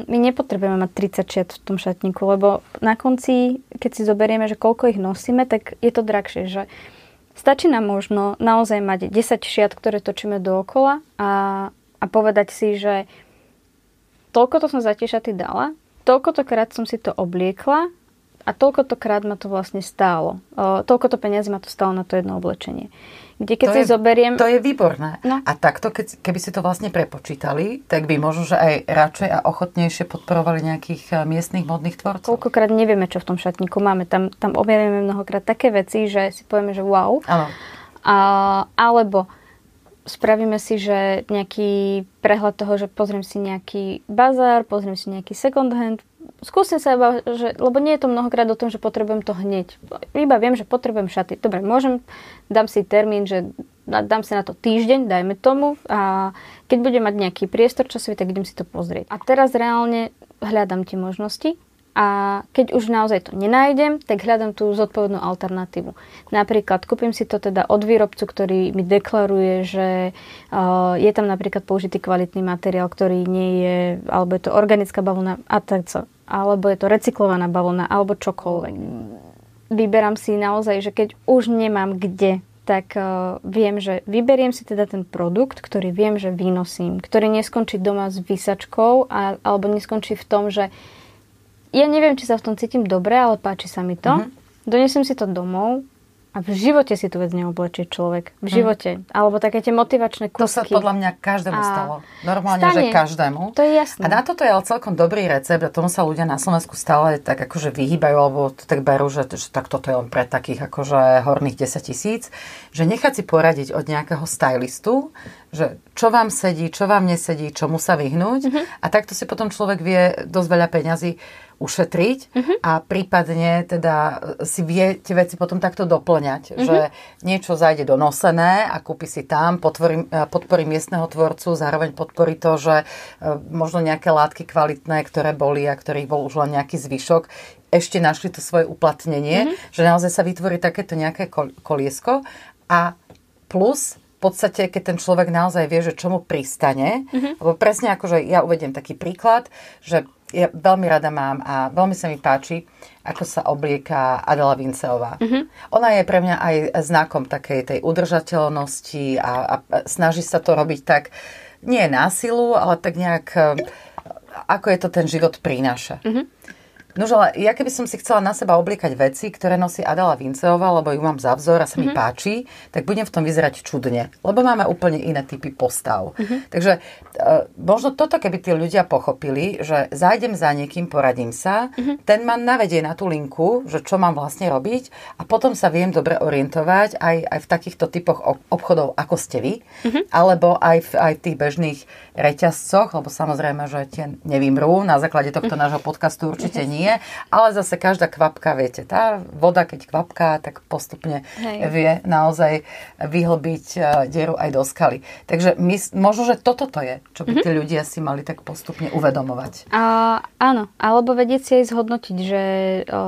Speaker 2: my nepotrebujeme mať 30 šiat v tom šatníku, lebo na konci, keď si zoberieme, že koľko ich nosíme, tak je to drahšie, že Stačí nám možno naozaj mať 10 šiat, ktoré točíme dookola a, a povedať si, že toľko to som za tie šaty dala, toľko to krát som si to obliekla a toľko to krát ma to vlastne stálo. Toľko to peniazy ma to stálo na to jedno oblečenie. Kde keď
Speaker 1: to
Speaker 2: si
Speaker 1: je,
Speaker 2: zoberiem...
Speaker 1: To je výborné. No. A takto, keď, keby si to vlastne prepočítali, tak by možno, že aj radšej a ochotnejšie podporovali nejakých eh, miestnych modných tvorcov.
Speaker 2: Koľkokrát nevieme, čo v tom šatníku máme. Tam, tam objavíme mnohokrát také veci, že si povieme, že wow.
Speaker 1: Áno.
Speaker 2: A, alebo spravíme si, že nejaký prehľad toho, že pozriem si nejaký bazár, pozriem si nejaký second hand, skúsim sa iba, že, lebo nie je to mnohokrát o tom, že potrebujem to hneď. Iba viem, že potrebujem šaty. Dobre, môžem, dám si termín, že dám si na to týždeň, dajme tomu a keď budem mať nejaký priestor časový, tak idem si to pozrieť. A teraz reálne hľadám tie možnosti a keď už naozaj to nenájdem, tak hľadám tú zodpovednú alternatívu. Napríklad kúpim si to teda od výrobcu, ktorý mi deklaruje, že uh, je tam napríklad použitý kvalitný materiál, ktorý nie je, alebo je to organická bavlna a tak alebo je to recyklovaná bavlna, alebo čokoľvek. Vyberám si naozaj, že keď už nemám kde tak uh, viem, že vyberiem si teda ten produkt, ktorý viem, že vynosím, ktorý neskončí doma s vysačkou a, alebo neskončí v tom, že ja neviem, či sa v tom cítim dobre, ale páči sa mi to. Mm-hmm. Donesem si to domov a v živote si tú vec neoblečie človek. V mhm. živote. Mm. Alebo také tie motivačné kusky.
Speaker 1: To sa podľa mňa každému a stalo. Normálne, stane. že každému.
Speaker 2: To je jasné.
Speaker 1: A na toto je ale celkom dobrý recept a tomu sa ľudia na Slovensku stále tak akože vyhýbajú, alebo to tak berú, že, že tak toto je len pre takých akože horných 10 tisíc. Že nechať si poradiť od nejakého stylistu, že čo vám sedí, čo vám nesedí, čomu sa vyhnúť. Mm-hmm. A takto si potom človek vie dosť veľa peňazí ušetriť uh-huh. a prípadne teda si vie tie veci potom takto doplňať, uh-huh. že niečo zajde do nosené a kúpi si tam, podporí, podporí miestneho tvorcu, zároveň podporí to, že e, možno nejaké látky kvalitné, ktoré boli a ktorých bol už len nejaký zvyšok, ešte našli to svoje uplatnenie, uh-huh. že naozaj sa vytvorí takéto nejaké koliesko a plus podstate, keď ten človek naozaj vie, že čomu pristane, uh-huh. lebo presne ako, že ja uvediem taký príklad, že ja veľmi rada mám a veľmi sa mi páči, ako sa oblieka Adela Vinceová. Mm-hmm. Ona je pre mňa aj znakom takej tej udržateľnosti a, a snaží sa to robiť tak, nie násilu, ale tak nejak, ako je to ten život prináša. Mm-hmm. No ale ja keby som si chcela na seba obliekať veci, ktoré nosí Adela Vinceová, lebo ju mám za vzor a sa mm-hmm. mi mhm. páči, tak budem v tom vyzerať čudne, lebo máme úplne iné typy postav. Mm-hmm. Takže e, možno toto, keby tí ľudia pochopili, že zájdem za niekým, poradím sa, mm-hmm. ten ma navedie na tú linku, že čo mám vlastne robiť a potom sa viem dobre orientovať aj, aj v takýchto typoch obchodov, ako ste vy, mm-hmm. alebo aj v, aj v tých bežných reťazcoch, lebo samozrejme, že tie nevymrú, na základe tohto nášho podcastu určite nie, ale zase každá kvapka, viete, tá voda, keď kvapká, tak postupne Hej. vie naozaj vyhlbiť e, dieru aj do skaly. Takže my, možno, že toto to je, čo by mm-hmm. tí ľudia si mali tak postupne uvedomovať.
Speaker 2: A, áno, alebo vedieť si aj zhodnotiť, že o,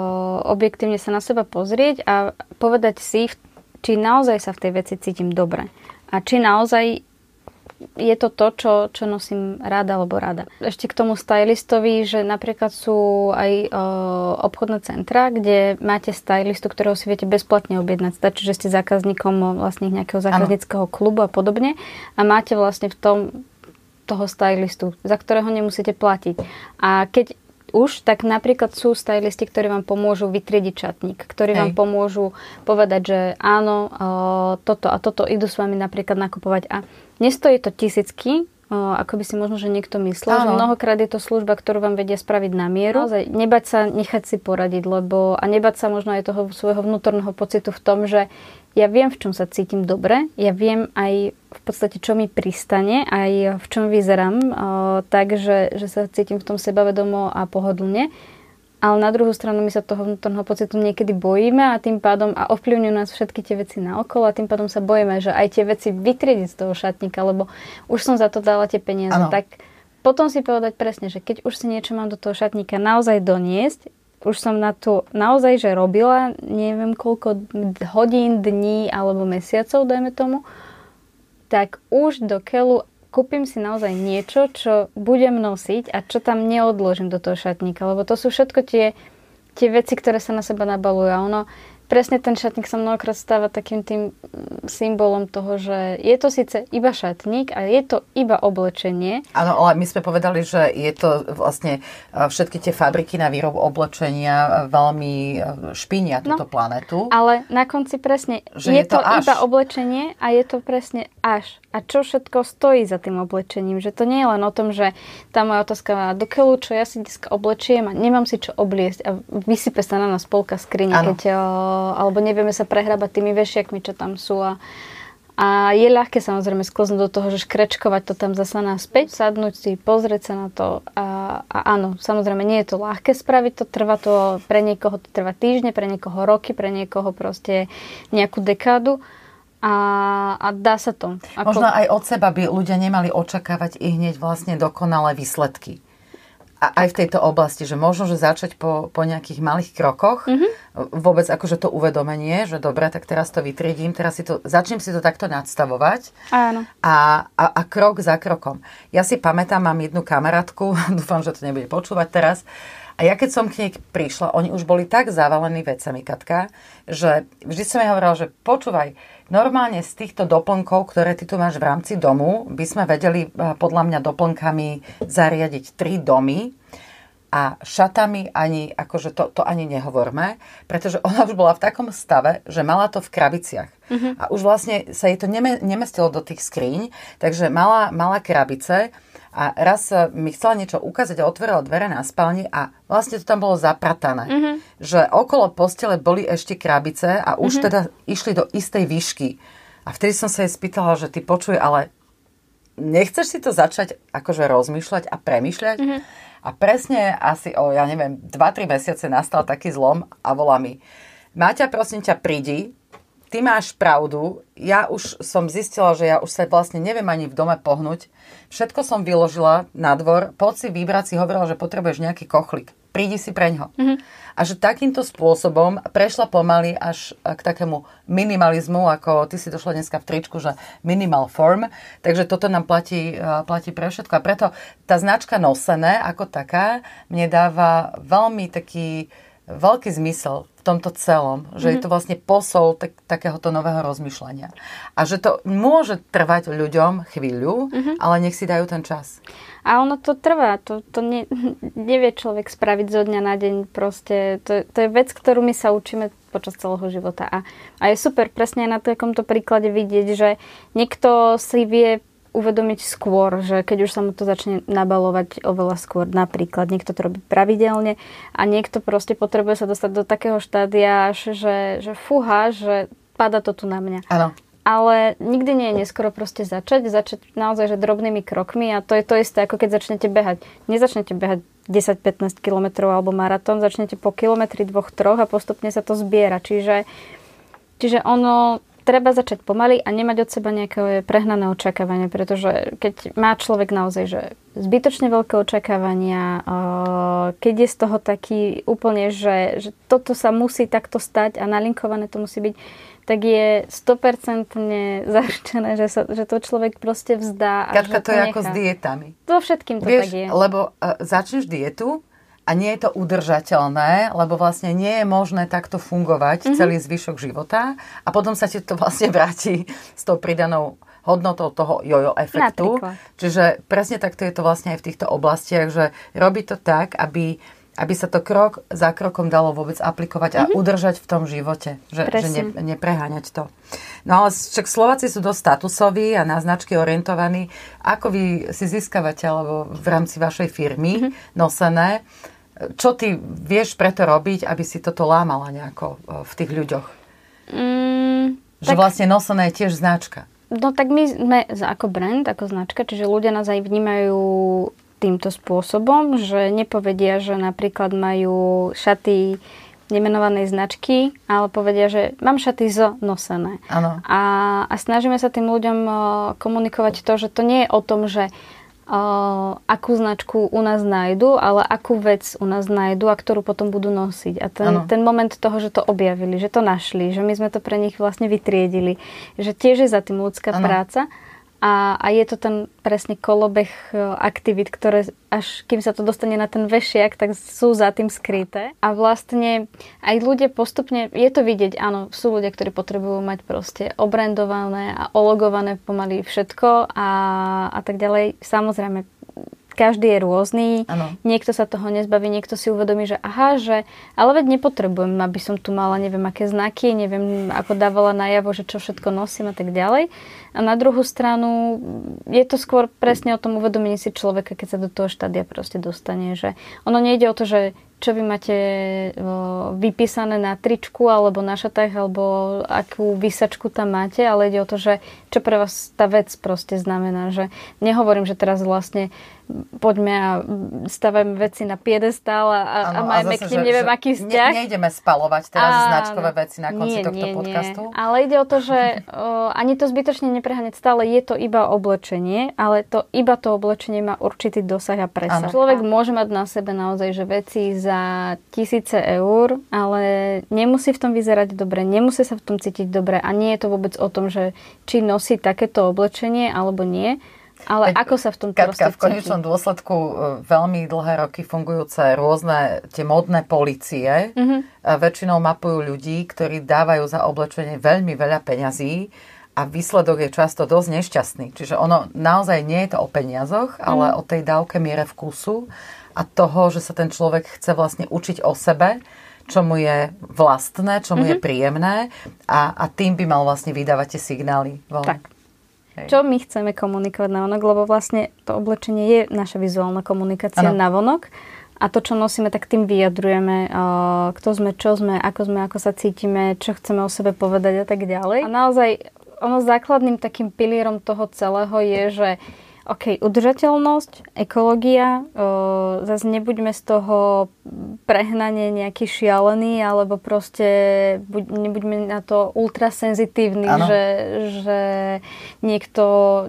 Speaker 2: objektívne sa na seba pozrieť a povedať si, či naozaj sa v tej veci cítim dobre. A či naozaj je to to, čo, čo nosím rada alebo rada. Ešte k tomu stylistovi, že napríklad sú aj o, obchodné centra, kde máte stylistu, ktorého si viete bezplatne objednať. Stačí, že ste zákazníkom vlastne nejakého zákazníckého klubu a podobne a máte vlastne v tom toho stylistu, za ktorého nemusíte platiť. A keď už, tak napríklad sú stylisti, ktorí vám pomôžu vytriediť čatník, ktorí Hej. vám pomôžu povedať, že áno, toto a toto idú s vami napríklad nakupovať a nestojí to tisícky, ako by si možno, že niekto myslel, Áno. že mnohokrát je to služba, ktorú vám vedia spraviť na mieru. Naozaj, nebať sa nechať si poradiť, lebo a nebať sa možno aj toho svojho vnútorného pocitu v tom, že ja viem, v čom sa cítim dobre, ja viem aj v podstate, čo mi pristane, aj v čom vyzerám, o, tak, že, že sa cítim v tom sebavedomo a pohodlne. Ale na druhú stranu my sa toho vnútorného pocitu niekedy bojíme a tým pádom a ovplyvňujú nás všetky tie veci na okolo a tým pádom sa bojíme, že aj tie veci vytriediť z toho šatníka, lebo už som za to dala tie peniaze. Ano. Tak potom si povedať presne, že keď už si niečo mám do toho šatníka naozaj doniesť, už som na to naozaj, že robila neviem koľko hodín, dní alebo mesiacov, dajme tomu, tak už do keľu kúpim si naozaj niečo, čo budem nosiť a čo tam neodložím do toho šatníka, lebo to sú všetko tie, tie veci, ktoré sa na seba nabalujú a ono presne ten šatník sa mnohokrát stáva takým tým mm, symbolom toho, že je to síce iba šatník a je to iba oblečenie.
Speaker 1: Áno, ale my sme povedali, že je to vlastne e, všetky tie fabriky na výrobu oblečenia e, veľmi e, špinia túto no, planetu.
Speaker 2: Ale na konci presne že je, je to, to iba oblečenie a je to presne až a čo všetko stojí za tým oblečením. Že to nie je len o tom, že tá moja otázka do keľu, čo ja si dneska oblečiem a nemám si čo obliesť a vysype sa na nás polka skrine, keď, o, alebo nevieme sa prehrabať tými vešiakmi, čo tam sú a, A je ľahké samozrejme sklznúť do toho, že škrečkovať to tam zasa naspäť, sadnúť si, pozrieť sa na to. A, a áno, samozrejme nie je to ľahké spraviť to, trvá to, pre niekoho to trvá týždne, pre niekoho roky, pre niekoho proste nejakú dekádu. A, a dá sa to.
Speaker 1: Ako... Možno aj od seba by ľudia nemali očakávať i hneď vlastne dokonalé výsledky aj v tejto oblasti, že možno, že začať po, po nejakých malých krokoch, mm-hmm. vôbec akože to uvedomenie, že dobre, tak teraz to vytriedím, teraz si to, začnem si to takto nadstavovať
Speaker 2: Áno.
Speaker 1: A, a, a krok za krokom. Ja si pamätám, mám jednu kamarátku, <laughs> dúfam, že to nebude počúvať teraz, a ja keď som k nej prišla, oni už boli tak zavalení vecami, Katka, že vždy som jej hovorila, že počúvaj, normálne z týchto doplnkov, ktoré ty tu máš v rámci domu, by sme vedeli eh, podľa mňa doplnkami zariadiť tri domy a šatami ani, akože to, to ani nehovorme, pretože ona už bola v takom stave, že mala to v krabiciach. Uh-huh. A už vlastne sa jej to neme, nemestilo do tých skríň, takže mala, mala krabice a raz mi chcela niečo ukázať a otvorila dvere na spálni a vlastne to tam bolo zapratané. Mm-hmm. Že okolo postele boli ešte krabice a už mm-hmm. teda išli do istej výšky. A vtedy som sa jej spýtala, že ty počuj, ale nechceš si to začať akože rozmýšľať a premýšľať? Mm-hmm. A presne asi o, ja neviem, 2-3 mesiace nastal taký zlom a volá mi, Máťa, prosím ťa, prídi, ty máš pravdu, ja už som zistila, že ja už sa vlastne neviem ani v dome pohnúť. Všetko som vyložila na dvor, poď si vybrať, si hovorila, že potrebuješ nejaký kochlik. Prídi si preňho. Mm-hmm. A že takýmto spôsobom prešla pomaly až k takému minimalizmu, ako ty si došla dneska v tričku, že minimal form. Takže toto nám platí, platí pre všetko. A preto tá značka nosené ako taká mne dáva veľmi taký veľký zmysel tomto celom, že mm-hmm. je to mhm. vlastne posol tak, takéhoto nového rozmýšľania. A že to môže trvať ľuďom chvíľu, mm-hmm. ale nech si dajú ten čas.
Speaker 2: A ono to trvá, to, to ne, nevie človek spraviť zo dňa na deň. Proste to, to je vec, ktorú my sa učíme počas celého života. A, a je super presne aj na takomto príklade vidieť, že niekto si vie uvedomiť skôr, že keď už sa mu to začne nabalovať oveľa skôr, napríklad niekto to robí pravidelne a niekto proste potrebuje sa dostať do takého štádia, že, že fúha, že pada to tu na mňa.
Speaker 1: Áno.
Speaker 2: Ale nikdy nie je neskoro proste začať, začať naozaj že drobnými krokmi a to je to isté, ako keď začnete behať. Nezačnete behať 10-15 km alebo maratón, začnete po kilometri, dvoch, troch a postupne sa to zbiera. Čiže, čiže ono treba začať pomaly a nemať od seba nejaké prehnané očakávanie, pretože keď má človek naozaj že zbytočne veľké očakávania, keď je z toho taký úplne, že, že toto sa musí takto stať a nalinkované to musí byť, tak je 100% <laughs> zaručené, že, sa, že to človek proste vzdá.
Speaker 1: Katka, to, je ako s dietami.
Speaker 2: To všetkým to
Speaker 1: Vieš,
Speaker 2: tak je.
Speaker 1: Lebo uh, začneš dietu, a nie je to udržateľné, lebo vlastne nie je možné takto fungovať mm-hmm. celý zvyšok života a potom sa ti to vlastne vráti s tou pridanou hodnotou toho jojo efektu. Napríklad. Čiže presne takto je to vlastne aj v týchto oblastiach, že robí to tak, aby, aby sa to krok za krokom dalo vôbec aplikovať a mm-hmm. udržať v tom živote. Že, že ne, nepreháňať to. No ale však Slováci sú dosť statusoví a na značky orientovaní. Ako vy si získavate alebo v rámci vašej firmy mm-hmm. nosené, čo ty vieš preto robiť, aby si toto lámala nejako e, v tých ľuďoch? Mm, že tak, vlastne nosené je tiež značka.
Speaker 2: No tak my sme ako brand, ako značka, čiže ľudia nás aj vnímajú týmto spôsobom, že nepovedia, že napríklad majú šaty nemenovanej značky, ale povedia, že mám šaty zo nosené.
Speaker 1: Ano.
Speaker 2: A, a snažíme sa tým ľuďom e, komunikovať to, že to nie je o tom, že akú značku u nás nájdu, ale akú vec u nás nájdu a ktorú potom budú nosiť. A ten, ten moment toho, že to objavili, že to našli, že my sme to pre nich vlastne vytriedili, že tiež je za tým ľudská ano. práca a, a je to ten presne kolobeh e, aktivít, ktoré až kým sa to dostane na ten vešiak, tak sú za tým skryté. A vlastne aj ľudia postupne, je to vidieť, áno, sú ľudia, ktorí potrebujú mať proste obrandované a ologované pomaly všetko a, a tak ďalej. Samozrejme, každý je rôzny, ano. niekto sa toho nezbaví, niekto si uvedomí, že aha, že ale veď nepotrebujem, aby som tu mala neviem aké znaky, neviem ako dávala najavo, že čo všetko nosím a tak ďalej. A na druhú stranu je to skôr presne o tom uvedomení si človeka, keď sa do toho štádia proste dostane, že ono nejde o to, že čo vy máte vypísané na tričku alebo na šatách alebo akú vysačku tam máte, ale ide o to, že čo pre vás tá vec proste znamená, že nehovorím, že teraz vlastne poďme a stavajme veci na piedestál a, ano, a majme k neviem že, aký vzťah.
Speaker 1: Ne, nejdeme spalovať teraz a, značkové veci na konci nie, tohto nie, podcastu.
Speaker 2: Nie. Ale ide o to, že <laughs> o, ani to zbytočne nepreháňať stále, je to iba oblečenie, ale to iba to oblečenie má určitý dosah a presah. Ano. Človek môže mať na sebe naozaj že veci za tisíce eur, ale nemusí v tom vyzerať dobre, nemusí sa v tom cítiť dobre a nie je to vôbec o tom, že či nosí takéto oblečenie alebo nie ale Veď, ako sa v tom
Speaker 1: Katka, v konečnom dôsledku e, veľmi dlhé roky fungujúce rôzne tie modné policie mm-hmm. väčšinou mapujú ľudí, ktorí dávajú za oblečenie veľmi veľa peňazí a výsledok je často dosť nešťastný. Čiže ono naozaj nie je to o peniazoch, ale mm. o tej dávke miere vkusu a toho, že sa ten človek chce vlastne učiť o sebe, čo mu je vlastné, čo mu mm-hmm. je mhm. príjemné a, a tým by mal vlastne vydávať tie signály.
Speaker 2: Tak. Hej. Čo my chceme komunikovať na vonok, lebo vlastne to oblečenie je naša vizuálna komunikácia ano. na vonok a to, čo nosíme, tak tým vyjadrujeme, kto sme, čo sme, ako sme, ako sa cítime, čo chceme o sebe povedať a tak ďalej. A naozaj ono základným takým pilierom toho celého je, že OK, udržateľnosť, ekológia, o, zase nebuďme z toho prehnanie nejaký šialený, alebo proste buď, nebuďme na to ultrasenzitívni, že, že niekto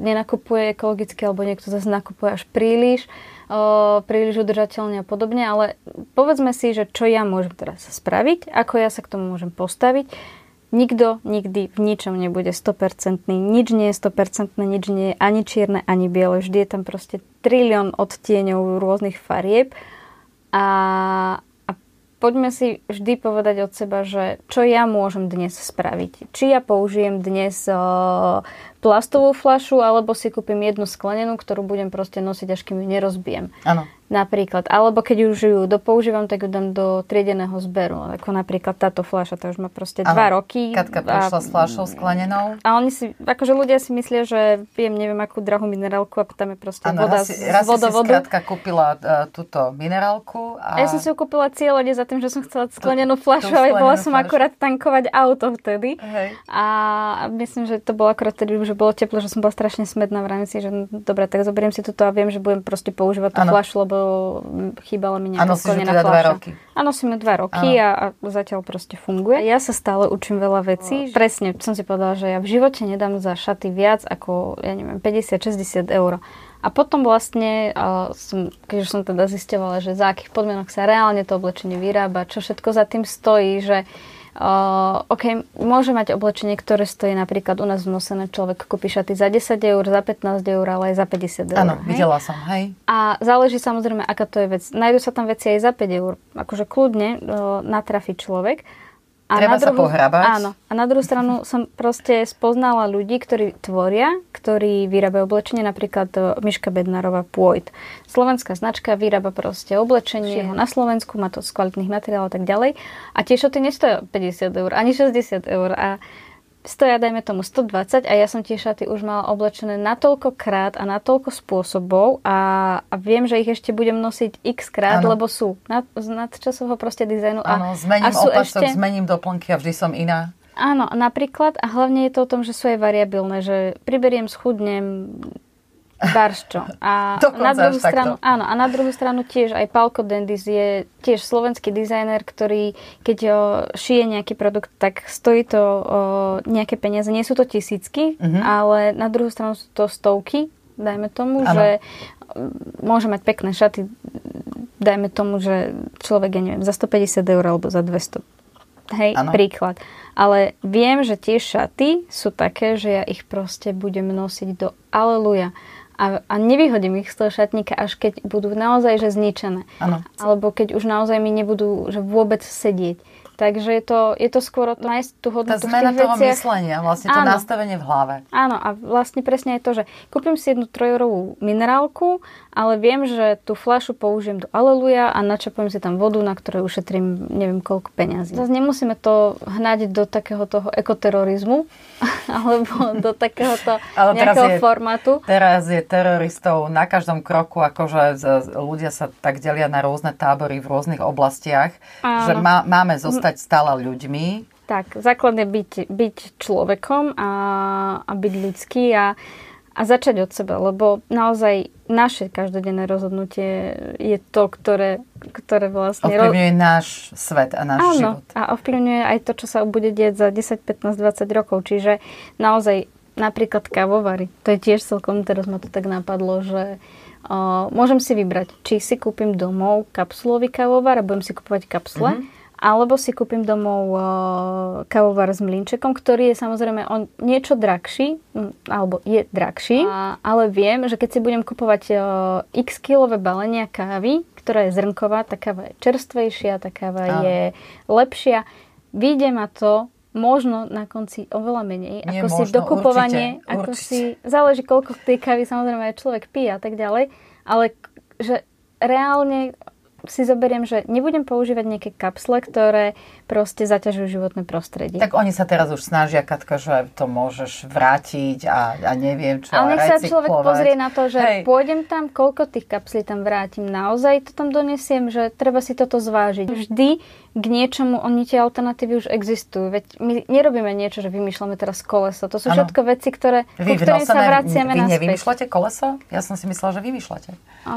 Speaker 2: nenakupuje ekologicky, alebo niekto zase nakupuje až príliš, o, príliš udržateľne a podobne, ale povedzme si, že čo ja môžem teraz spraviť, ako ja sa k tomu môžem postaviť, Nikto nikdy v ničom nebude 100%. Nič nie je 100%, nič nie je ani čierne, ani biele. Vždy je tam proste trilión odtieňov rôznych farieb. A, a poďme si vždy povedať od seba, že čo ja môžem dnes spraviť. Či ja použijem dnes uh, plastovú flašu, alebo si kúpim jednu sklenenú, ktorú budem proste nosiť, až kým ju nerozbijem.
Speaker 1: Áno.
Speaker 2: Napríklad. Alebo keď už ju dopoužívam, tak ju dám do triedeného zberu. Ako napríklad táto fľaša, to už má proste ano, dva roky.
Speaker 1: Katka prišla a, s fľašou sklenenou.
Speaker 2: A oni si, akože ľudia si myslia, že pijem neviem akú drahú minerálku a tam je proste ano, voda raz, z raz vodovodu.
Speaker 1: Raz si kúpila uh, túto minerálku. A...
Speaker 2: a ja som si ju kúpila cieľene za tým, že som chcela sklenenú fľašu, ale bola som akurát tankovať auto vtedy. Hej. A myslím, že to bolo akurát tedy, že bolo teplo, že som bola strašne smedná v rámci, že no, dobre, tak zoberiem si toto a viem, že budem proste používať tú fľašu, lebo chýbala mi nejaká sklenená
Speaker 1: teda dva roky.
Speaker 2: A nosíme dva roky a, a zatiaľ proste funguje. Ja sa stále učím veľa vecí. Presne som si povedala, že ja v živote nedám za šaty viac ako, ja neviem, 50-60 eur. A potom vlastne, som, keď už som teda zistovala, že za akých podmienok sa reálne to oblečenie vyrába, čo všetko za tým stojí, že Uh, OK, môže mať oblečenie, ktoré stojí napríklad u nás v nosené človek kúpi šaty za 10 eur, za 15 eur, ale aj za 50 eur.
Speaker 1: Áno, videla som, hej.
Speaker 2: A záleží samozrejme, aká to je vec. Najdu sa tam veci aj za 5 eur. Akože kľudne uh, natrafi človek.
Speaker 1: A Treba na druhú, sa pohrabať.
Speaker 2: Áno. A na druhú stranu som proste spoznala ľudí, ktorí tvoria, ktorí vyrábajú oblečenie, napríklad e, Miška Bednárová Pôjt. Slovenská značka vyrába proste oblečenie na Slovensku, má to z kvalitných materiálov a tak ďalej. A tie šoty nestojí 50 eur, ani 60 eur. A stoja, dajme tomu, 120 a ja som tie šaty už mala oblečené natoľko krát a natoľko spôsobov a, a viem, že ich ešte budem nosiť x krát, ano. lebo sú nad, z nadčasového proste dizajnu.
Speaker 1: Áno, zmením a sú opačok, ešte... zmením doplnky a vždy som iná.
Speaker 2: Áno, napríklad a hlavne je to o tom, že sú aj variabilné, že priberiem, schudnem, Barščo. A <laughs> na druhú stranu, áno, a na druhú stranu tiež aj Palko Dendis je tiež slovenský dizajner, ktorý keď o, šije nejaký produkt, tak stojí to o, nejaké peniaze. Nie sú to tisícky, mm-hmm. ale na druhú stranu sú to stovky, dajme tomu, ano. že môže mať pekné šaty, dajme tomu, že človek, ja neviem, za 150 eur alebo za 200. Hej, ano. príklad. Ale viem, že tie šaty sú také, že ja ich proste budem nosiť do aleluja a, a nevyhodím ich z toho šatníka, až keď budú naozaj že zničené.
Speaker 1: Ano.
Speaker 2: Alebo keď už naozaj mi nebudú že vôbec sedieť. Takže je to, je to skôr nájsť tú hodnotu
Speaker 1: Tá zmena
Speaker 2: v tých
Speaker 1: toho
Speaker 2: veciach.
Speaker 1: myslenia, vlastne to
Speaker 2: Áno.
Speaker 1: nastavenie v hlave.
Speaker 2: Áno, a vlastne presne je to, že kúpim si jednu trojorovú minerálku, ale viem, že tú fľašu použijem do Aleluja a načapujem si tam vodu, na ktorej ušetrím neviem koľko peňazí. Zase nemusíme to hnať do takého toho ekoterorizmu, <laughs> alebo do takéhoto <laughs>
Speaker 1: Ale teraz
Speaker 2: nejakého
Speaker 1: je-
Speaker 2: formátu.
Speaker 1: Teraz je teroristov na každom kroku, akože ľudia sa tak delia na rôzne tábory v rôznych oblastiach,
Speaker 2: Áno.
Speaker 1: že má, máme zostať stále ľuďmi.
Speaker 2: Tak, základne byť, byť človekom a, a byť ľudský a, a začať od seba, lebo naozaj naše každodenné rozhodnutie je to, ktoré, ktoré vlastne...
Speaker 1: Ovplyvňuje náš svet a náš
Speaker 2: Áno,
Speaker 1: život.
Speaker 2: a ovplyvňuje aj to, čo sa bude dieť za 10, 15, 20 rokov. Čiže naozaj napríklad kávovary. To je tiež celkom, teraz ma to tak napadlo, že uh, môžem si vybrať, či si kúpim domov kapsulový kávovar a budem si kupovať kapsule,
Speaker 1: Mhm.
Speaker 2: Alebo si kúpim domov uh, kávovar s mlinčekom, ktorý je samozrejme on niečo drahší, alebo je drahší, a, ale viem, že keď si budem kupovať uh, x kilové balenia kávy, ktorá je zrnková, tá káva je čerstvejšia, tá káva
Speaker 1: Áno.
Speaker 2: je lepšia, vyjde ma to možno na konci oveľa menej,
Speaker 1: Nie
Speaker 2: ako si
Speaker 1: možno,
Speaker 2: dokupovanie,
Speaker 1: určite,
Speaker 2: ako
Speaker 1: určite.
Speaker 2: si, záleží koľko tej kávy samozrejme aj človek pije a tak ďalej, ale že reálne si zoberiem, že nebudem používať nejaké kapsle, ktoré proste zaťažujú životné prostredie.
Speaker 1: Tak oni sa teraz už snažia, Katka, že to môžeš vrátiť a, a neviem čo,
Speaker 2: ale nech sa človek pozrie na to, že
Speaker 1: Hej.
Speaker 2: pôjdem tam, koľko tých kapslí tam vrátim, naozaj to tam donesiem, že treba si toto zvážiť. Vždy k niečomu, oni tie alternatívy už existujú. Veď my nerobíme niečo, že vymýšľame teraz koleso. To sú
Speaker 1: Áno.
Speaker 2: všetko veci, ktoré,
Speaker 1: Vy,
Speaker 2: ku ktorým sa vraciame
Speaker 1: vy
Speaker 2: naspäť.
Speaker 1: nevymýšľate koleso? Ja som si myslela, že vymýšľate.
Speaker 2: A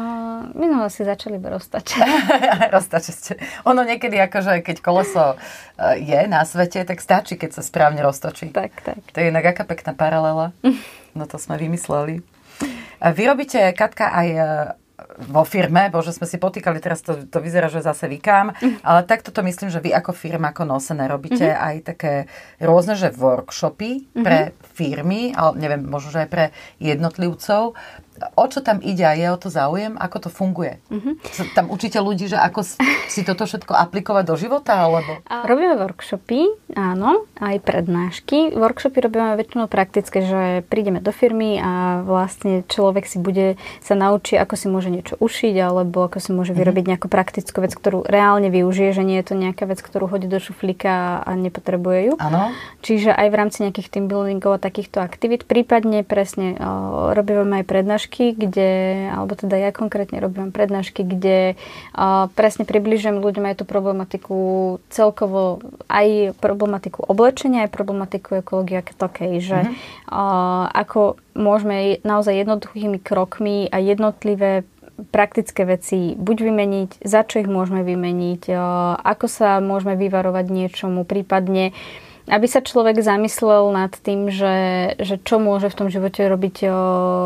Speaker 2: minule si začali roztať.
Speaker 1: Roztače <laughs> ste. Ono niekedy akože, keď koleso je na svete, tak stačí, keď sa správne roztočí.
Speaker 2: tak, tak.
Speaker 1: To je inak aká pekná paralela. <laughs> No to sme vymysleli. Vy robíte, Katka, aj e, vo firme, bože, sme si potýkali, teraz to, to vyzerá, že zase vykám, ale takto to myslím, že vy ako firma, ako nosené, robíte aj také rôzne, že workshopy pre firmy, ale neviem, možno, že aj pre jednotlivcov. O čo tam ide a je o to záujem? Ako to funguje? Sa Tam učíte ľudí, že ako si toto všetko aplikovať do života, alebo...
Speaker 2: Robíme workshopy, áno, aj prednášky. Workshopy robíme väčšinou praktické, že prídeme do firmy a vlastne človek si bude sa naučí, ako si môže niečo ušiť, alebo ako si môže vyrobiť nejakú praktickú vec, ktorú reálne využije, že nie je to nejaká vec, ktorú hodí do šuflíka a nepotrebuje ju.
Speaker 1: Áno?
Speaker 2: Čiže aj v rámci nejakých team buildingov a takýchto aktivít, prípadne presne robíme aj prednášky, kde, alebo teda ja konkrétne robím prednášky, kde o, presne približujem ľuďom aj tú problematiku celkovo, aj problematiku oblečenia, aj problematiku ekológie ako takej, že o, ako môžeme naozaj jednoduchými krokmi a jednotlivé praktické veci buď vymeniť, za čo ich môžeme vymeniť, ako sa môžeme vyvarovať niečomu, prípadne aby sa človek zamyslel nad tým, že, že čo môže v tom živote robiť,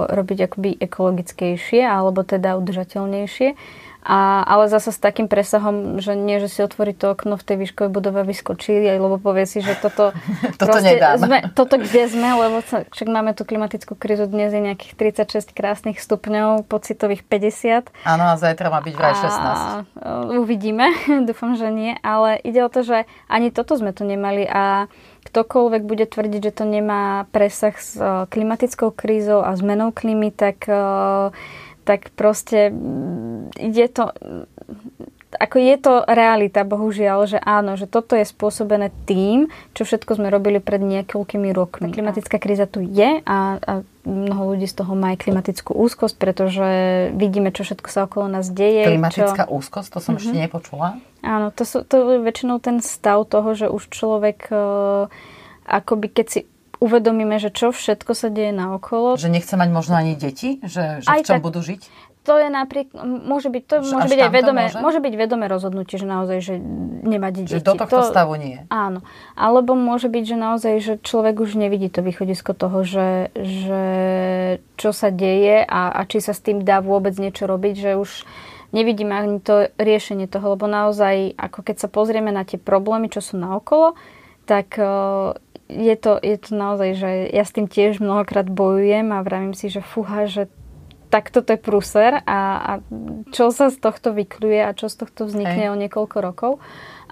Speaker 2: robiť akoby ekologickejšie alebo teda udržateľnejšie. A, ale zase s takým presahom, že nie, že si otvorí to okno v tej výškovej budove a vyskočí, aj lebo povie si, že toto, <laughs>
Speaker 1: Toto nedám.
Speaker 2: sme, toto kde sme, lebo sa, však máme tú klimatickú krízu, dnes je nejakých 36 krásnych stupňov, pocitových 50.
Speaker 1: Áno, a zajtra má byť vraj 16.
Speaker 2: A, e, uvidíme, <laughs> dúfam, že nie, ale ide o to, že ani toto sme tu nemali a ktokoľvek bude tvrdiť, že to nemá presah s e, klimatickou krízou a zmenou klímy, tak, e, tak proste mm, ide to ako je to realita, bohužiaľ, že áno, že toto je spôsobené tým, čo všetko sme robili pred niekoľkými rokmi. Klimatická kríza tu je a, a mnoho ľudí z toho má aj klimatickú úzkosť, pretože vidíme, čo všetko sa okolo nás deje.
Speaker 1: Klimatická
Speaker 2: čo...
Speaker 1: úzkosť, to som ešte nepočula.
Speaker 2: Áno, to, sú, to je väčšinou ten stav toho, že už človek e, akoby keď si uvedomíme, že čo všetko sa deje naokolo.
Speaker 1: Že nechce mať možno ani deti? Že, že v
Speaker 2: Aj
Speaker 1: čom
Speaker 2: tak.
Speaker 1: budú žiť?
Speaker 2: To je napríklad, môže byť, to
Speaker 1: Že
Speaker 2: môže byť aj vedomé,
Speaker 1: môže?
Speaker 2: môže? byť vedomé rozhodnutie, že naozaj, že nemať deti.
Speaker 1: Že do tohto
Speaker 2: to,
Speaker 1: stavu nie.
Speaker 2: Áno. Alebo môže byť, že naozaj, že človek už nevidí to východisko toho, že, že čo sa deje a, a či sa s tým dá vôbec niečo robiť, že už nevidím ani to riešenie toho, lebo naozaj, ako keď sa pozrieme na tie problémy, čo sú naokolo, tak eh, je to, je to naozaj, že ja s tým tiež mnohokrát bojujem a vravím si, že fúha, že tak toto je prúser a, a čo sa z tohto vykľuje a čo z tohto vznikne
Speaker 1: Hej.
Speaker 2: o niekoľko rokov.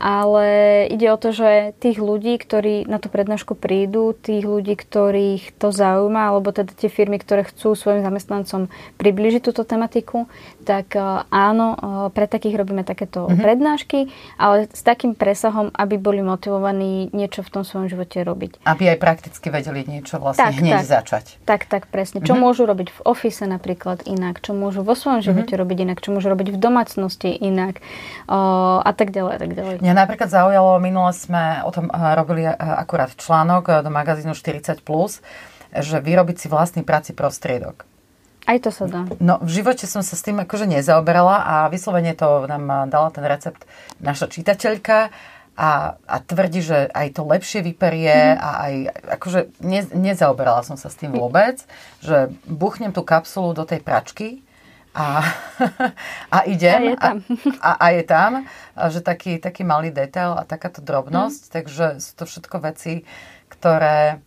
Speaker 2: Ale ide o to, že tých ľudí, ktorí na tú prednášku prídu, tých ľudí, ktorých to zaujíma, alebo teda tie firmy, ktoré chcú svojim zamestnancom približiť túto tematiku, tak e, áno, e, pre takých robíme takéto mm-hmm. prednášky, ale s takým presahom, aby boli motivovaní niečo v tom svojom živote robiť.
Speaker 1: Aby aj prakticky vedeli niečo vlastne tak, hneď
Speaker 2: tak,
Speaker 1: začať.
Speaker 2: Tak, tak, presne. Čo mm-hmm. môžu robiť v ofise napríklad inak, čo môžu vo svojom živote mm-hmm. robiť inak, čo môžu robiť v domácnosti inak o, a tak ďalej, a tak ďalej.
Speaker 1: Mňa napríklad zaujalo, minule sme o tom e, robili akurát článok do magazínu 40+, že vyrobiť si vlastný práci prostriedok.
Speaker 2: Aj to sa dá.
Speaker 1: No, v živote som sa s tým akože nezaoberala a vyslovene to nám dala ten recept naša čitateľka a, a tvrdí, že aj to lepšie vyperie mm. a aj akože ne, nezaoberala som sa s tým vôbec, že buchnem tú kapsulu do tej pračky a, <laughs> a idem
Speaker 2: a je tam.
Speaker 1: A, a, je tam, a že taký, taký malý detail a takáto drobnosť, mm. takže sú to všetko veci, ktoré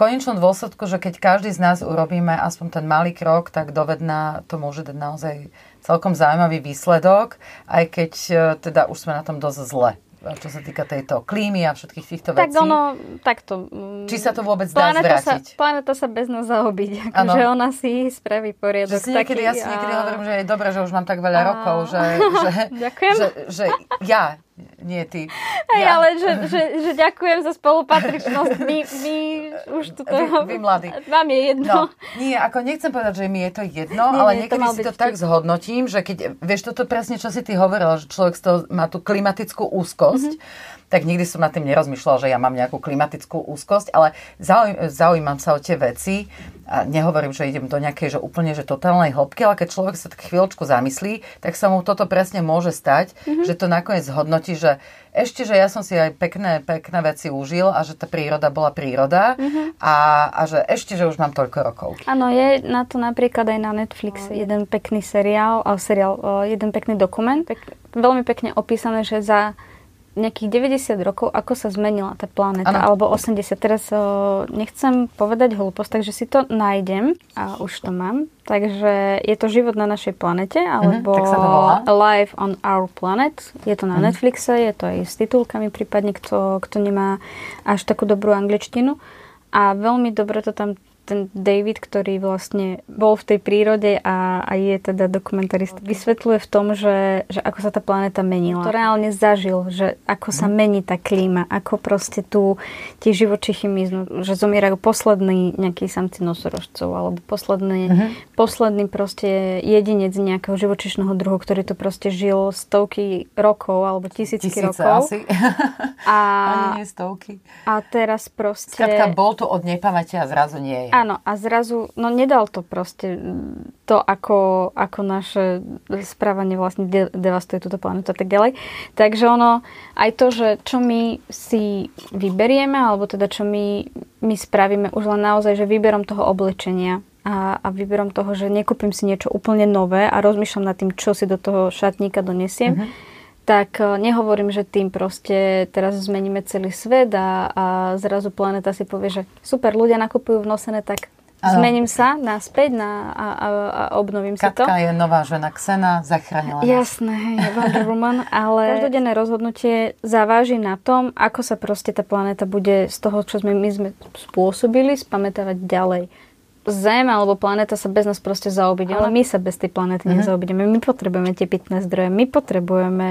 Speaker 1: konečnom dôsledku, že keď každý z nás urobíme aspoň ten malý krok, tak dovedná to môže dať naozaj celkom zaujímavý výsledok, aj keď e, teda už sme na tom dosť zle čo sa týka tejto klímy a všetkých týchto
Speaker 2: vecí.
Speaker 1: Tak
Speaker 2: ono, takto.
Speaker 1: Mm, Či sa to vôbec dá zvrátiť?
Speaker 2: Sa, planeta sa bez nás zaobíde. <laughs> Akože ona si spraví poriadok.
Speaker 1: Že si niekedy, taký, ja si niekedy a... hovorím, že je dobré, že už mám tak veľa a... rokov, že, že, <laughs> že, že ja nie ty.
Speaker 2: Hej, ja. ale že, že, že ďakujem za spolupatričnosť. My, my už tu
Speaker 1: vy, vy mladí.
Speaker 2: Vám je jedno. No,
Speaker 1: nie, ako nechcem povedať, že mi je to jedno, nie, ale nie, niekedy to si to tak zhodnotím, že keď, vieš, toto presne, čo si ty hovorila, že človek z toho má tú klimatickú úzkosť, mm-hmm tak nikdy som nad tým nerozmýšľala, že ja mám nejakú klimatickú úzkosť, ale zaujímam sa o tie veci a nehovorím, že idem do nejakej že úplne že totálnej hĺbky, ale keď človek sa tak chvíľočku zamyslí, tak sa mu toto presne môže stať, mm-hmm. že to nakoniec hodnotí, že ešte, že ja som si aj pekné, pekné veci užil a že tá príroda bola príroda mm-hmm. a, a že ešte, že už mám toľko rokov.
Speaker 2: Áno, je na to napríklad aj na Netflix jeden pekný seriál, seriál jeden pekný dokument, pek, veľmi pekne opísané, že za nejakých 90 rokov, ako sa zmenila tá planéta, ano. alebo 80. Teraz o, nechcem povedať hlúposť, takže si to nájdem a už to mám. Takže je to život na našej planete, mhm, alebo uh-huh, Life on Our Planet. Je to na uh-huh. Netflixe, je to aj s titulkami, prípadne kto, kto nemá až takú dobrú angličtinu. A veľmi dobre to tam ten David, ktorý vlastne bol v tej prírode a, a je teda dokumentarist, vysvetľuje v tom, že, že ako sa tá planéta menila. To reálne zažil, že ako sa mhm. mení tá klíma, ako proste tu tie živočichy miznú, že zomierajú poslední nejakí samci nosorožcov, alebo posledný, uh-huh. posledný proste jedinec nejakého živočišného druhu, ktorý tu proste žil stovky rokov, alebo tisícky
Speaker 1: Tisíce
Speaker 2: rokov.
Speaker 1: Asi.
Speaker 2: A, <laughs>
Speaker 1: Ani nie stovky.
Speaker 2: A teraz proste...
Speaker 1: Skladka, bol tu od nepamäte a zrazu nie je.
Speaker 2: Áno, a zrazu, no nedal to proste to, ako, ako naše správanie vlastne de- devastuje túto planetu a tak ďalej. Takže ono, aj to, že čo my si vyberieme, alebo teda čo my, my spravíme už len naozaj, že výberom toho oblečenia a, a výberom toho, že nekúpim si niečo úplne nové a rozmýšľam nad tým, čo si do toho šatníka donesiem, mm-hmm tak e, nehovorím, že tým proste teraz zmeníme celý svet a, a zrazu planeta si povie, že super, ľudia nakupujú v nosené, tak ano. zmením sa naspäť na, a, a, a obnovím
Speaker 1: Katka
Speaker 2: si to.
Speaker 1: Katka je nová žena Xena, zachránila
Speaker 2: Jasné, hej, Wonder Woman, <laughs> ale každodenné rozhodnutie zaváži na tom, ako sa proste tá planéta bude z toho, čo sme my sme spôsobili, spamätávať ďalej. Zem alebo planéta sa bez nás proste zaobíde, ale my sa bez tej planéty uh-huh. nezaobídeme. My potrebujeme tie pitné zdroje, my potrebujeme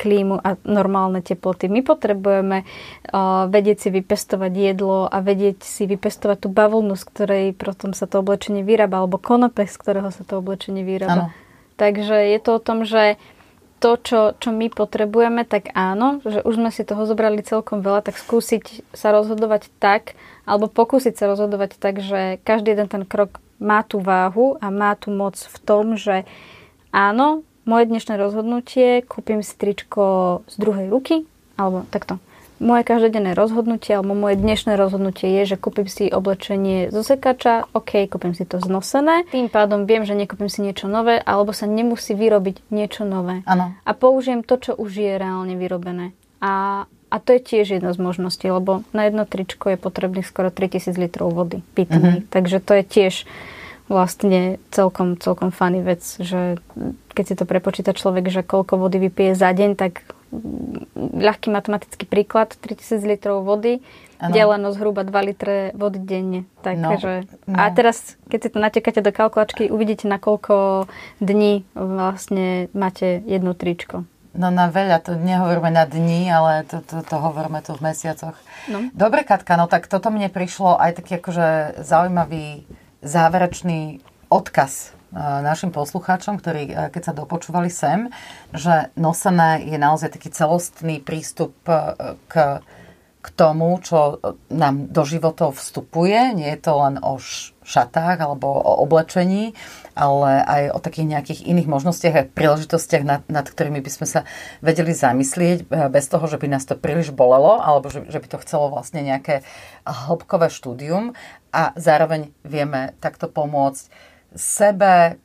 Speaker 2: klímu a normálne teploty, my potrebujeme uh, vedieť si vypestovať jedlo a vedieť si vypestovať tú bavlnu, z ktorej potom sa to oblečenie vyrába, alebo konope, z ktorého sa to oblečenie vyrába. Ano. Takže je to o tom, že to, čo, čo my potrebujeme, tak áno, že už sme si toho zobrali celkom veľa, tak skúsiť sa rozhodovať tak, alebo pokúsiť sa rozhodovať tak, že každý jeden ten krok má tú váhu a má tú moc v tom, že áno, moje dnešné rozhodnutie, kúpim si tričko z druhej ruky, alebo takto moje každodenné rozhodnutie alebo moje dnešné rozhodnutie je, že kúpim si oblečenie zo sekača, ok, kúpim si to znosené, tým pádom viem, že nekúpim si niečo nové alebo sa nemusí vyrobiť niečo nové.
Speaker 1: Ano.
Speaker 2: A použijem to, čo už je reálne vyrobené. A, a to je tiež jedna z možností, lebo na jedno tričko je potrebných skoro 3000 litrov vody pitnej. Mm-hmm. Takže to je tiež vlastne celkom, celkom funny vec, že keď si to prepočíta človek, že koľko vody vypije za deň, tak ľahký matematický príklad, 3000 litrov vody, ano. deleno zhruba 2 litre vody denne. Takže, no, no. A teraz, keď si to natekáte do kalkulačky, uvidíte, na koľko dní vlastne máte jedno tričko.
Speaker 1: No na veľa, to nehovoríme na dní, ale to, to, to hovoríme tu v mesiacoch. No. Dobre, Katka, no tak toto mne prišlo aj taký akože zaujímavý záverečný odkaz našim poslucháčom, ktorí keď sa dopočúvali sem, že nosené je naozaj taký celostný prístup k, k tomu, čo nám do životov vstupuje. Nie je to len o šatách alebo o oblečení, ale aj o takých nejakých iných možnostiach a príležitostiach, nad, nad ktorými by sme sa vedeli zamyslieť bez toho, že by nás to príliš bolelo alebo že, že by to chcelo vlastne nejaké hĺbkové štúdium a zároveň vieme takto pomôcť sebe,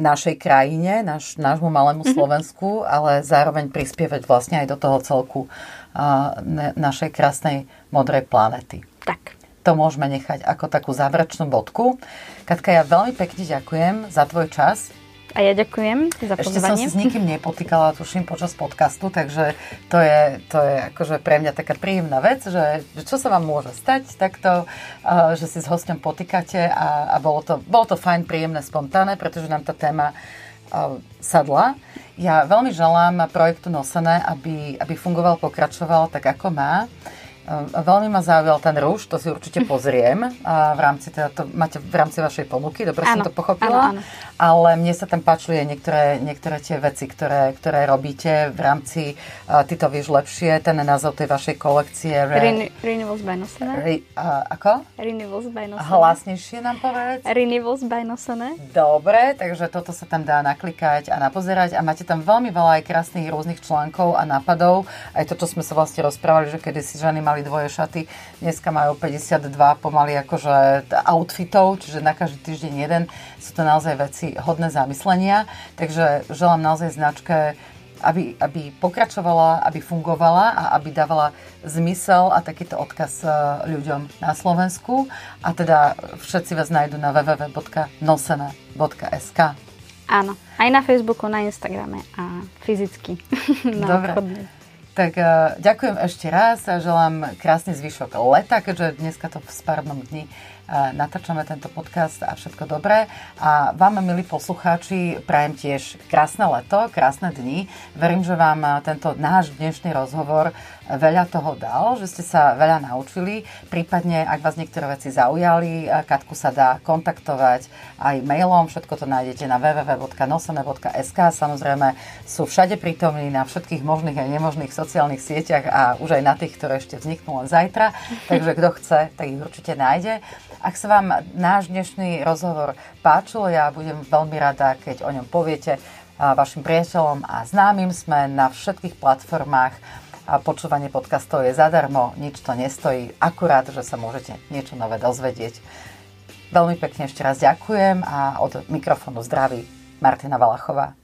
Speaker 1: našej krajine, naš, nášmu malému mm-hmm. Slovensku, ale zároveň prispievať vlastne aj do toho celku uh, našej krásnej modrej planety.
Speaker 2: Tak.
Speaker 1: To môžeme nechať ako takú záverečnú bodku. Katka, ja veľmi pekne ďakujem za tvoj čas
Speaker 2: a ja ďakujem za
Speaker 1: pozvanie. Ešte som sa s nikým nepotýkala, tuším, počas podcastu, takže to je, to je akože pre mňa taká príjemná vec, že, že čo sa vám môže stať takto, uh, že si s hostom potýkate a, a bolo, to, bolo to fajn, príjemné, spontánne, pretože nám tá téma uh, sadla. Ja veľmi želám projektu Nosené, aby, aby fungoval, pokračoval tak, ako má. Veľmi ma zaujal ten rúž, to si určite pozriem a v rámci, teda to máte v rámci vašej ponuky, dobre ano, som to pochopila. Ano, ano. Ale mne sa tam páčili aj niektoré, niektoré tie veci, ktoré, ktoré robíte v rámci, uh, ty to vieš lepšie, ten názov tej vašej kolekcie.
Speaker 2: Re... Renewables by Nosene. Re,
Speaker 1: uh, ako?
Speaker 2: Renewables by Nosene.
Speaker 1: Hlasnejšie nám povedz.
Speaker 2: Renewables by Nosene.
Speaker 1: Dobre, takže toto sa tam dá naklikať a napozerať a máte tam veľmi veľa aj krásnych rôznych článkov a nápadov. Aj to, čo sme sa vlastne rozprávali, že kedy si ženy mali mali dvoje šaty, dneska majú 52 pomaly akože outfitov, čiže na každý týždeň jeden. Sú to naozaj veci hodné zamyslenia, takže želám naozaj značke aby, aby pokračovala, aby fungovala a aby dávala zmysel a takýto odkaz e, ľuďom na Slovensku. A teda všetci vás nájdu na www.nosene.sk
Speaker 2: Áno, aj na Facebooku, na Instagrame a fyzicky <laughs>
Speaker 1: Dobre. Tak uh, ďakujem ešte raz a želám krásny zvyšok leta, keďže dneska to v spárnom dni natáčame tento podcast a všetko dobré. A vám, milí poslucháči, prajem tiež krásne leto, krásne dni. Verím, že vám tento náš dnešný rozhovor veľa toho dal, že ste sa veľa naučili. Prípadne, ak vás niektoré veci zaujali, Katku sa dá kontaktovať aj mailom. Všetko to nájdete na www.nosene.sk. Samozrejme sú všade prítomní na všetkých možných a nemožných sociálnych sieťach a už aj na tých, ktoré ešte vzniknú len zajtra. <laughs> Takže kto chce, tak ich určite nájde. Ak sa vám náš dnešný rozhovor páčil, ja budem veľmi rada, keď o ňom poviete vašim priateľom a známym. Sme na všetkých platformách a počúvanie podcastov je zadarmo, nič to nestojí, akurát, že sa môžete niečo nové dozvedieť. Veľmi pekne ešte raz ďakujem a od mikrofónu zdraví Martina Valachová.